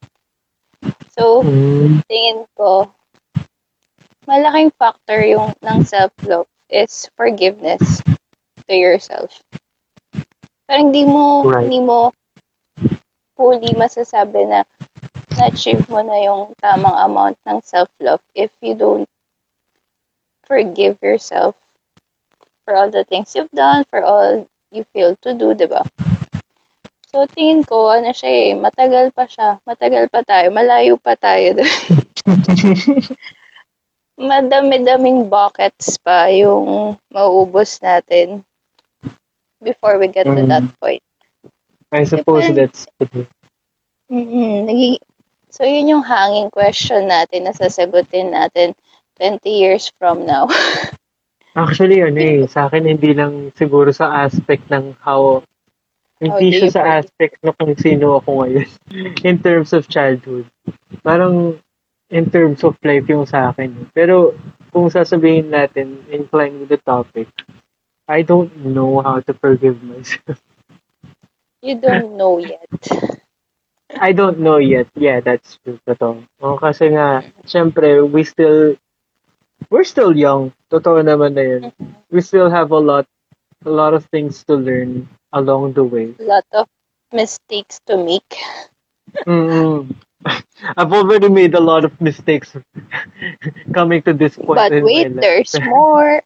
So, Mm. tingin ko, malaking factor yung ng self-love is forgiveness to yourself. Parang hindi mo, Right. hindi mo fully masasabi na na-achieve mo na yung tamang amount ng self-love if you don't forgive yourself for all the things you've done, for all you failed to do, di ba? So, tingin ko, ano siya eh, matagal pa siya. Matagal pa tayo. Malayo pa tayo. Madami-daming buckets pa yung mauubos natin before we get to Mm. that point. I suppose Depende. that's mm Nagi- so, yun yung hanging question natin na sasagutin natin 20 years from now. Actually, ano eh, sa akin hindi lang siguro sa aspect ng how, hindi siya sa aspect ng kung sino ako ngayon in terms of childhood. Parang in terms of life yung sa akin. Pero kung sasabihin natin, incline with the topic, I don't know how to forgive myself. You don't know yet. I don't know yet. Yeah, that's true. Totoo. O, kasi nga, syempre, we still, we're still young. Totoo naman na yun. We still have a lot, a lot of things to learn along the way. A lot of mistakes to make. mm I've already made a lot of mistakes coming to this point But wait, there's more.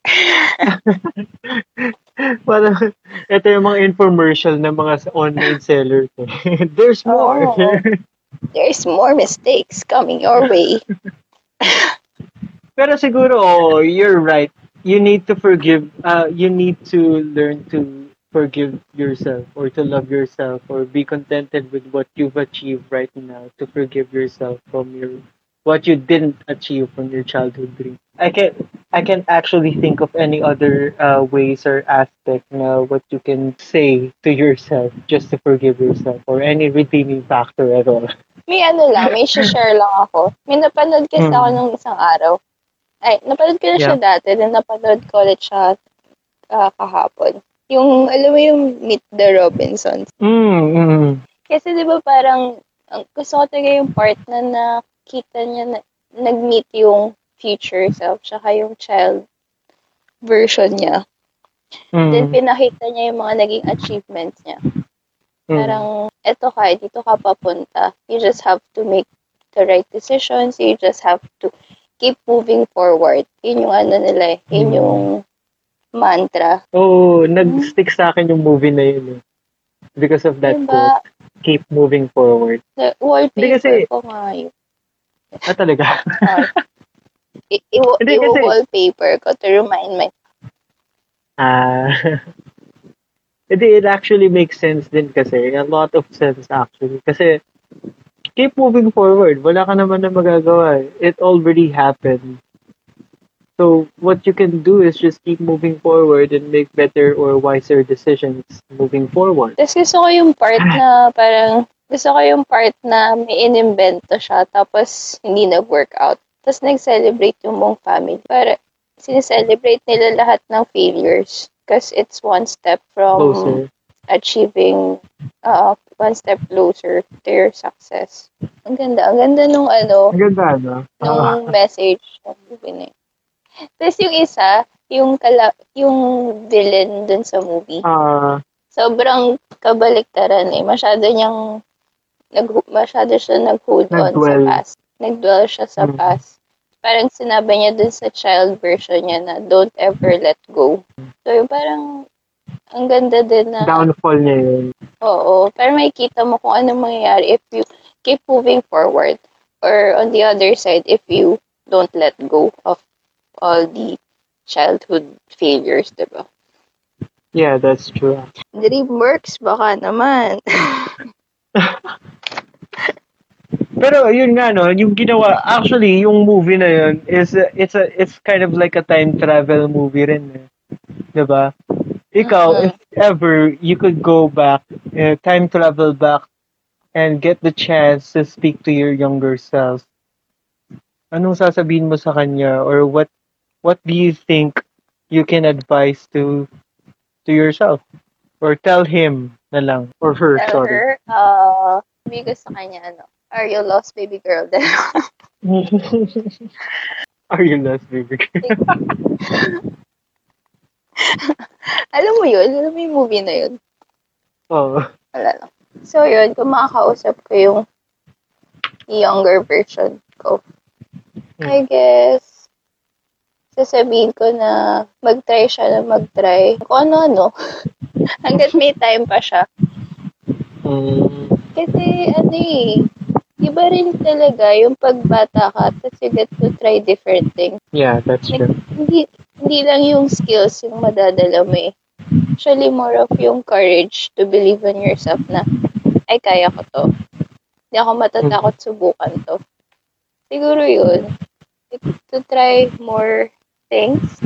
Parang, ito yung mga infomercial ng mga online sellers. There's more. Oo. There's more mistakes coming your way. Pero siguro, oh, you're right. You need to forgive, uh, you need to learn to forgive yourself or to love yourself or be contented with what you've achieved right now to forgive yourself from your what you didn't achieve from your childhood dream. I can I can actually think of any other uh, ways or aspect na what you can say to yourself just to forgive yourself or any redeeming factor at all. May ano lang, may share lang ako. May napanood kasi Hmm. ako nung isang araw. Ay, napanood ko na siya dati, then napanood ko ulit siya ah, kahapon. Yung, alam mo yung Meet the Robinsons. Mm, mm. Kasi di ba parang, ang gusto ko talaga yung part na nakita niya na nag-meet yung future self, tsaka yung child version niya. mm. Then pinakita niya yung mga naging achievements niya. Mm. Parang, eto ka, dito ka papunta. You just have to make the right decisions. You just have to keep moving forward. Yun yung ano nila eh. Yun Mm. yung mantra. Oo, nag-stick sa akin yung movie na yun eh. Because of that Diba? quote, keep moving forward. The wallpaper Hindi kasi- ko nga yun. Ah, talaga? I- i- Hindi kasi- wallpaper ko to remind my Ah. Hindi, it actually makes sense din kasi. A lot of sense actually. Kasi, keep moving forward. Wala ka naman na magagawa. eh. It already happened. So, what you can do is just keep moving forward and make better or wiser decisions moving forward. Tapos gusto ko yung part na parang, gusto ko yung part na may inimbento siya tapos hindi nag-workout. Tapos nag-celebrate yung buong family. Para, sineselebrate nila lahat ng failures. Because it's one step from Closer. achieving uh, one step closer to your success. Ang ganda. Ang ganda nung ano, Ang ganda, no? Ah, nung message ng yun. Tapos yung isa, yung, kala, yung villain dun sa movie, ah, sobrang kabaliktaran eh. Masyado niyang, nag, masyado siya nag-hold on sa Nag-dwell. past. Nag-dwell siya sa Mm. past. Parang sinabi niya dun sa child version niya na don't ever let go. So yung parang, ang ganda din na, downfall niya yun. oo, pero makikita mo kung ano mangyayari if you keep moving forward. Or on the other side, if you don't let go of all the childhood failures, diba? Yeah, that's true. DreamWorks, baka naman. Pero yun nga no, yung ginawa actually yung movie na yun is it's a it's kind of like a time travel movie rin. Eh. 'Di ba? Ikaw Mhm. if ever you could go back, uh, time travel back and get the chance to speak to your younger self. Anong sasabihin mo sa kanya or what what do you think you can advise to to yourself or tell him na lang or her Tell sorry. her, uh, sabi ko sa kanya, ano, are you lost baby girl? Are you lost, baby? girl Alam mo yun? Alam mo yung movie na yun? Oo. Wala lang. So, yun, kung makakausap ko yung younger version ko, I guess, sasabihin ko na mag-try siya na mag-try. Kung ano-ano. Hanggat may time pa siya. Mm, Kasi, ano eh, iba rin talaga yung pagbata ka, tapos you get to try different things. yeah, that's Like, true. hindi, hindi lang yung skills yung madadala mo eh. Actually, more of yung courage to believe in yourself na, ay, kaya ko to. Hindi ako matatakot subukan to. Siguro yun. To try more things.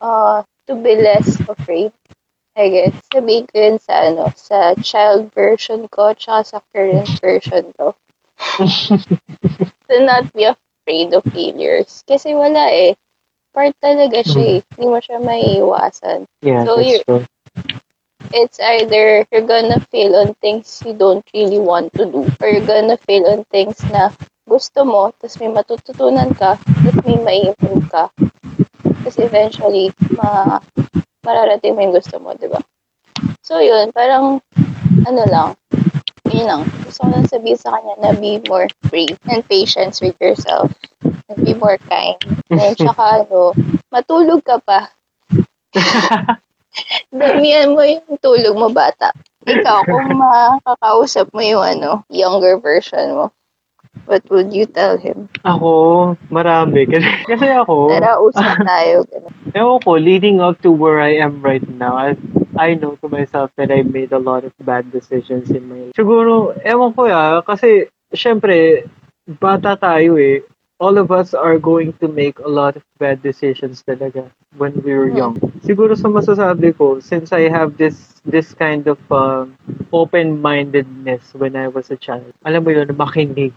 Uh, to be less afraid. I guess. Sabihin ko yun sa, ano, sa child version ko, tsaka sa current version ko. to not be afraid of failures. Kasi wala eh. Part talaga siya eh. Hindi mo siya maiiwasan. Yeah, So, that's true. It's either you're gonna fail on things you don't really want to do or you're gonna fail on things na gusto mo, tapos may matututunan ka, tapos may mai-improve ka. Kasi eventually, ma mararating mo yung gusto mo, di ba? So, yun, parang, ano lang, yun lang. Gusto ko lang sabihin sa kanya na be more free and patience with yourself. And be more kind. And tsaka, ano, matulog ka pa. Damihan mo yung tulog mo, bata. Ikaw, kung makakausap mo yung ano, younger version mo, what would you tell him? Ako, marami. Kasi, kasi ako, Tara, usap tayo. Ewan ko, leading up to where I am right now, I, I know to myself that I made a lot of bad decisions in my life. Siguro, ewan ko ya, kasi, syempre, bata tayo eh. All of us are going to make a lot of bad decisions talaga when we were young. Siguro sa masasabi ko, since I have this this kind of um, open-mindedness when I was a child, alam mo yun, makinig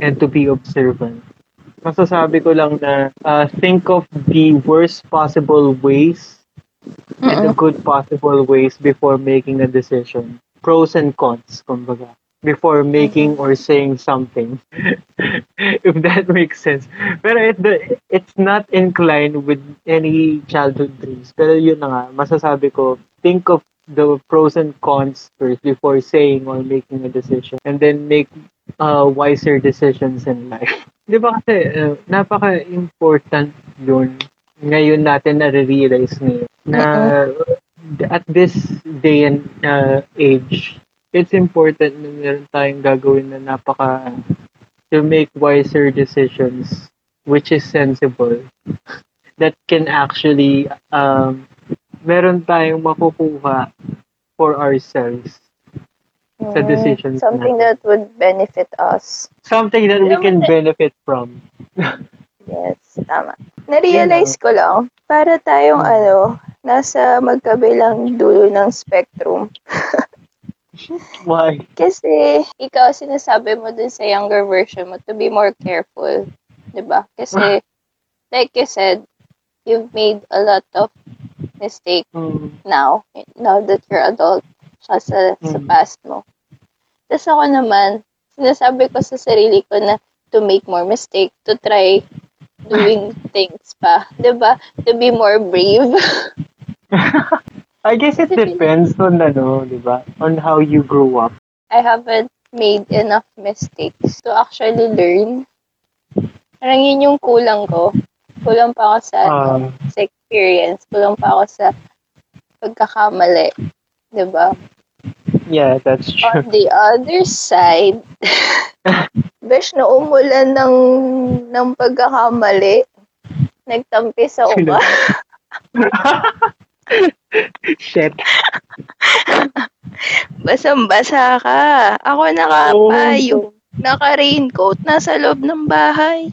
and to be observant. Masasabi ko lang na uh, think of the worst possible ways and the good possible ways before making a decision. Pros and cons, kumbaga. Before making or saying something. if that makes sense. Pero it, it's not inclined with any childhood dreams. Pero yun na nga, masasabi ko, think of the pros and cons first before saying or making a decision. And then make uh, wiser decisions in life. Di ba kasi, uh, napaka-important yun. Ngayon natin na-realize ngayon na at this day and uh, age, it's important na meron tayong gagawin na napaka to make wiser decisions which is sensible that can actually um, meron tayong makukuha for ourselves sa Mm, decisions Something that would benefit us. something that we can benefit from Yes, tama. Na-realize ko lang, para tayong ano, nasa magkabilang dulo ng spectrum. why Kasi, ikaw sinasabi mo dun sa younger version mo to be more careful. 'di ba? Kasi, like you said, you've made a lot of mistake Mm. now, now that you're adult, sa, sa Mm. past mo. Tapos ako naman, sinasabi ko sa sarili ko na to make more mistake, to try doing things pa. ba? To be more brave. I guess it depends on ano, di ba? On how you grew up. I haven't made enough mistakes to actually learn. Parang yun yung kulang ko. Kulang pa ako sa, Um, sa experience. Kulang pa ako sa pagkakamali. 'Di ba? yeah, that's true. On the other side, besh na umulan ng, ng pagkakamali. Nagtampi sa uba. Shit. Basang-basa ka. Ako nakapayong. Oh. Naka-raincoat. Nasa loob ng bahay.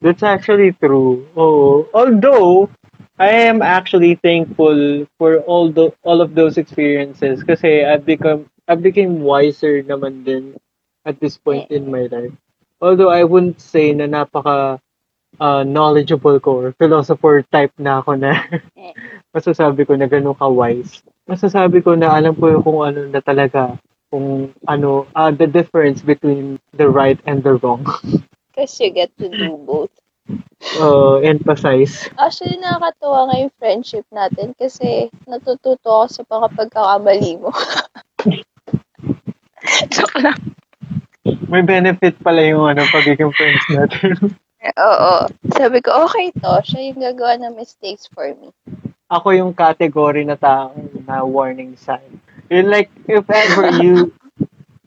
That's actually true. Oh, although I am actually thankful for all the all of those experiences kasi I've become I became wiser naman din at this point in my life. Although I wouldn't say na napaka uh, knowledgeable ko or philosopher type na ako na masasabi ko na ganun ka wise. Masasabi ko na alam ko kung ano na talaga kung ano uh, the difference between the right and the wrong. Kasi you get to do both. Uh, emphasize. Actually, nakakatuwa nga yung friendship natin kasi natututo ako sa mga pagkakamali mo. Joke lang. May benefit pala yung ano, pagiging friends natin. Oo. Sabi ko, okay to. Siya yung gagawa ng mistakes for me. Ako yung category na tao na warning sign. Yun like, if ever you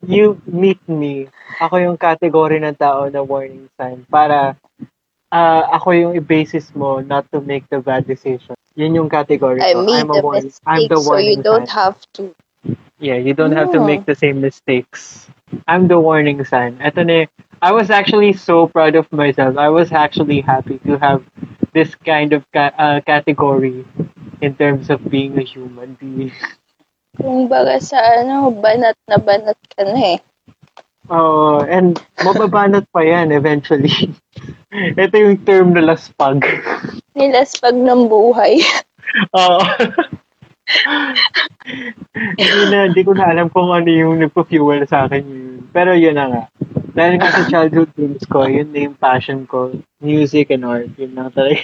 you meet me, ako yung category ng tao na warning sign para ah, ako yung i-basis mo not to make the bad decision. Yun yung category I ko. made I'm a the warning, mistake I'm the so you don't sign. have to. Yeah, you don't have to make the same mistakes. I'm the warning sign. Ito na, I was actually so proud of myself. I was actually happy to have this kind of ca- uh, category in terms of being a human being. Kung baga sa ano, banat na banat ka na eh. Oh, and mababanat pa yan eventually. Ito yung term na laspag. Nilaspag ng buhay. Oo. Hindi na, hindi ko na alam kung ano yung nagpo-fuel sa akin yun. Pero yun na nga. Dahil nga sa childhood dreams ko, yun na yung passion ko. Music and art. Yun na talaga.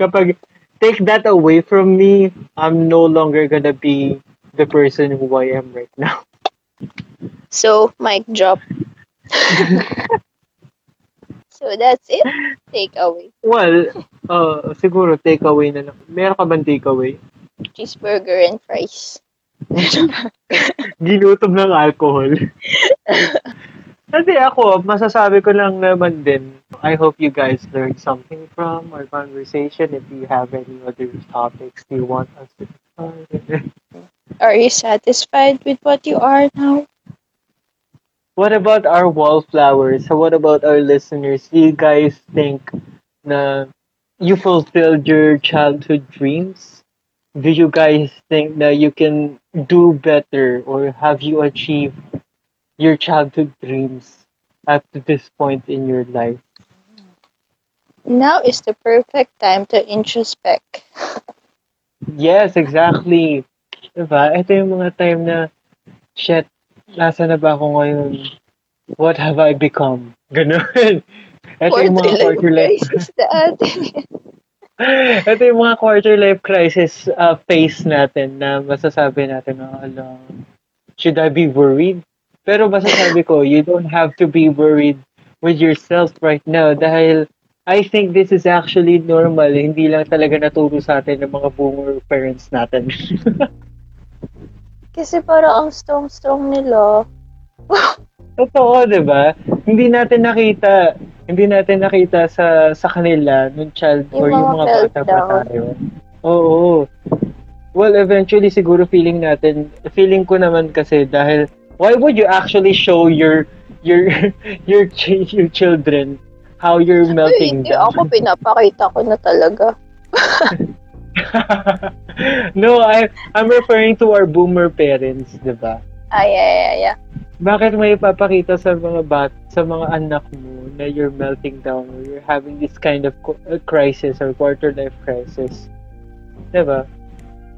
Kapag take that away from me, I'm no longer gonna be the person who I am right now. So, mic drop. so, that's it. Take away. Well, uh, siguro takeaway na lang. Meron ka bang takeaway? Cheeseburger and fries. Ginutom ng alcohol. Kasi ako, masasabi ko lang naman din, I hope you guys learned something from our conversation. If you have any other topics you want us to. Are you satisfied with what you are now? What about our wallflowers? So what about our listeners? Do you guys think na you fulfilled your childhood dreams? Do you guys think that you can do better or have you achieved your childhood dreams up to this point in your life? Now is the perfect time to introspect. Yes, exactly. Diba? Ito yung mga time na, shit, nasa na ba ako ngayon? What have I become? Ganun. Ito yung mga quarter life. crisis na atin. Ito yung mga quarter life crisis uh, phase natin na masasabi natin na, ala, should I be worried? Pero masasabi ko, you don't have to be worried with yourself right now dahil I think this is actually normal. Hindi lang talaga naturo sa atin ng mga boomer parents natin. Kasi parang ang strong-strong nila. Totoo, 'di ba? Hindi natin nakita, hindi natin nakita sa sa kanila nung child Yung or yung mga bata pa tayo. Oo. Well, eventually siguro feeling natin, feeling ko naman kasi dahil why would you actually show your your your your children how you're Ay, melting hindi down? ako, pinapakita ko na talaga. no, I I'm referring to our boomer parents, 'di ba? Ay, ay, ay, ay. bakit may ipapakita sa mga bat, sa mga anak mo na you're melting down or you're having this kind of uh, crisis or quarter life crisis? Diba?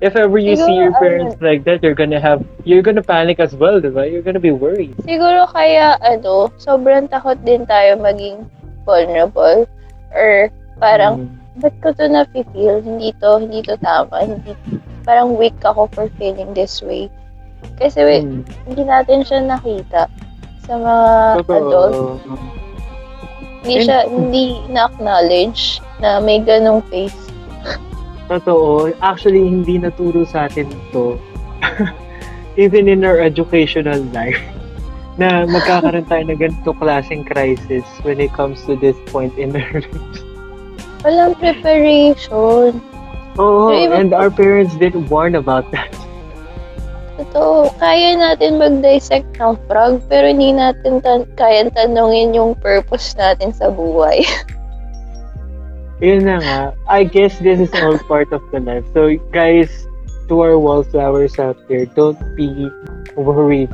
If ever you see your Siguro, parents like that, you're gonna have, you're gonna panic as well, diba? You're gonna be worried. Siguro kaya, ano, sobrang takot din tayo maging vulnerable. Or parang, Mm. ba't ko to na-feel? Hindi to, hindi to tama. Hindi, parang weak ako for feeling this way. Kasi we, Mm. hindi natin siya nakita sa mga adult. Totoo. Hindi siya, hindi na-acknowledge na may ganong face. Totoo. Actually, hindi naturo sa atin to. Even in our educational life, na magkakaroon tayo ng ganito klaseng crisis when it comes to this point in our lives. Walang preparation. Oo, iba and our parents didn't warn about that. Totoo, kaya natin mag-dissect ng frog, pero hindi natin tan- kaya tanongin yung purpose natin sa buhay. Yun na nga. I guess this is all part of the life. So, guys, to our wallflowers out there, don't be worried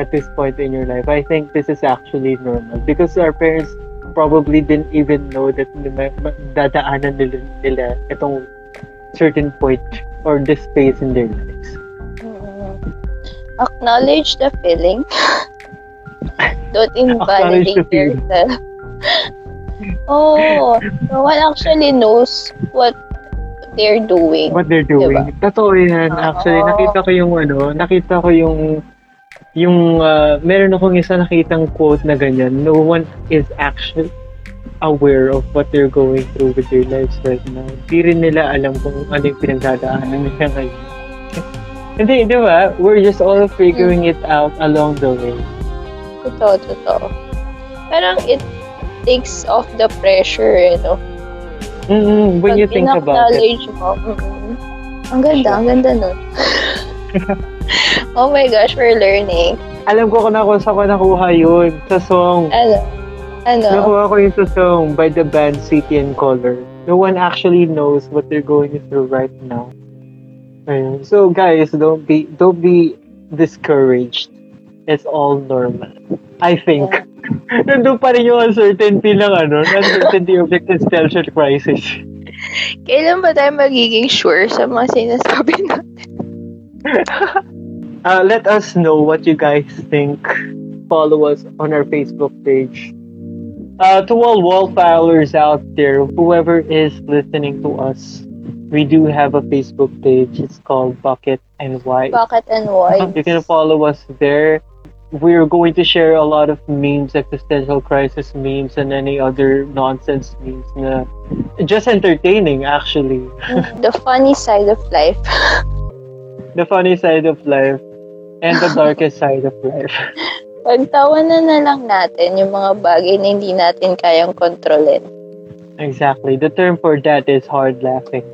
at this point in your life. I think this is actually normal because our parents probably didn't even know that dadaanan nila, nila itong certain point or this phase in their lives. Mm. Acknowledge the feeling. Don't invalidate yourself. oh, no one actually knows what they're doing. What they're doing. Totoo yan. Oo. Actually, nakita ko yung ano, nakita ko yung yung uh, meron akong isa nakitang quote na ganyan. No one is actually aware of what they're going through with their lives right now. Hindi rin nila alam kung ano yung pinagdadaanan nila ngayon. Hindi, di ba? We're just all figuring it out along the way. Totoo, totoo. Parang it takes off the pressure, you know. mm When you Pag think about it. mo, mm, ang ganda, ang ganda nun. oh my gosh, we're learning. Alam ko kung na kung saan ko nakuha yun. Sa song. Ano? Ano? Nakuha ko yung sa song by the band City and Color. No one actually knows what they're going through right now. Ayun. So guys, don't be don't be discouraged. It's all normal. I think. Nandun pa rin yung uncertainty ng ano, uncertainty of existential crisis. Kailan ba tayo magiging sure sa mga sinasabi natin? Uh, let us know what you guys think. Follow us on our Facebook page. Uh, to all wallflowers out there, whoever is listening to us, we do have a Facebook page. It's called Bucket and White. Bucket and White. You can follow us there. We're going to share a lot of memes, existential crisis memes, and any other nonsense memes. Na just entertaining, actually. The funny side of life. The funny side of life and the darkest side of life. Pagtawanan na lang natin yung mga bagay na hindi natin kayang kontrolin. Exactly. The term for that is hard laughing.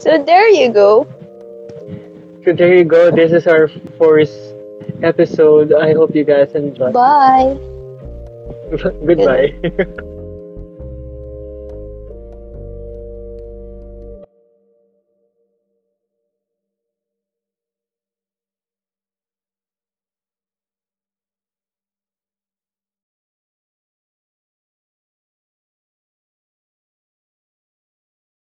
So there you go. So there you go. This is our fourth episode. I hope you guys enjoy. Bye! Goodbye.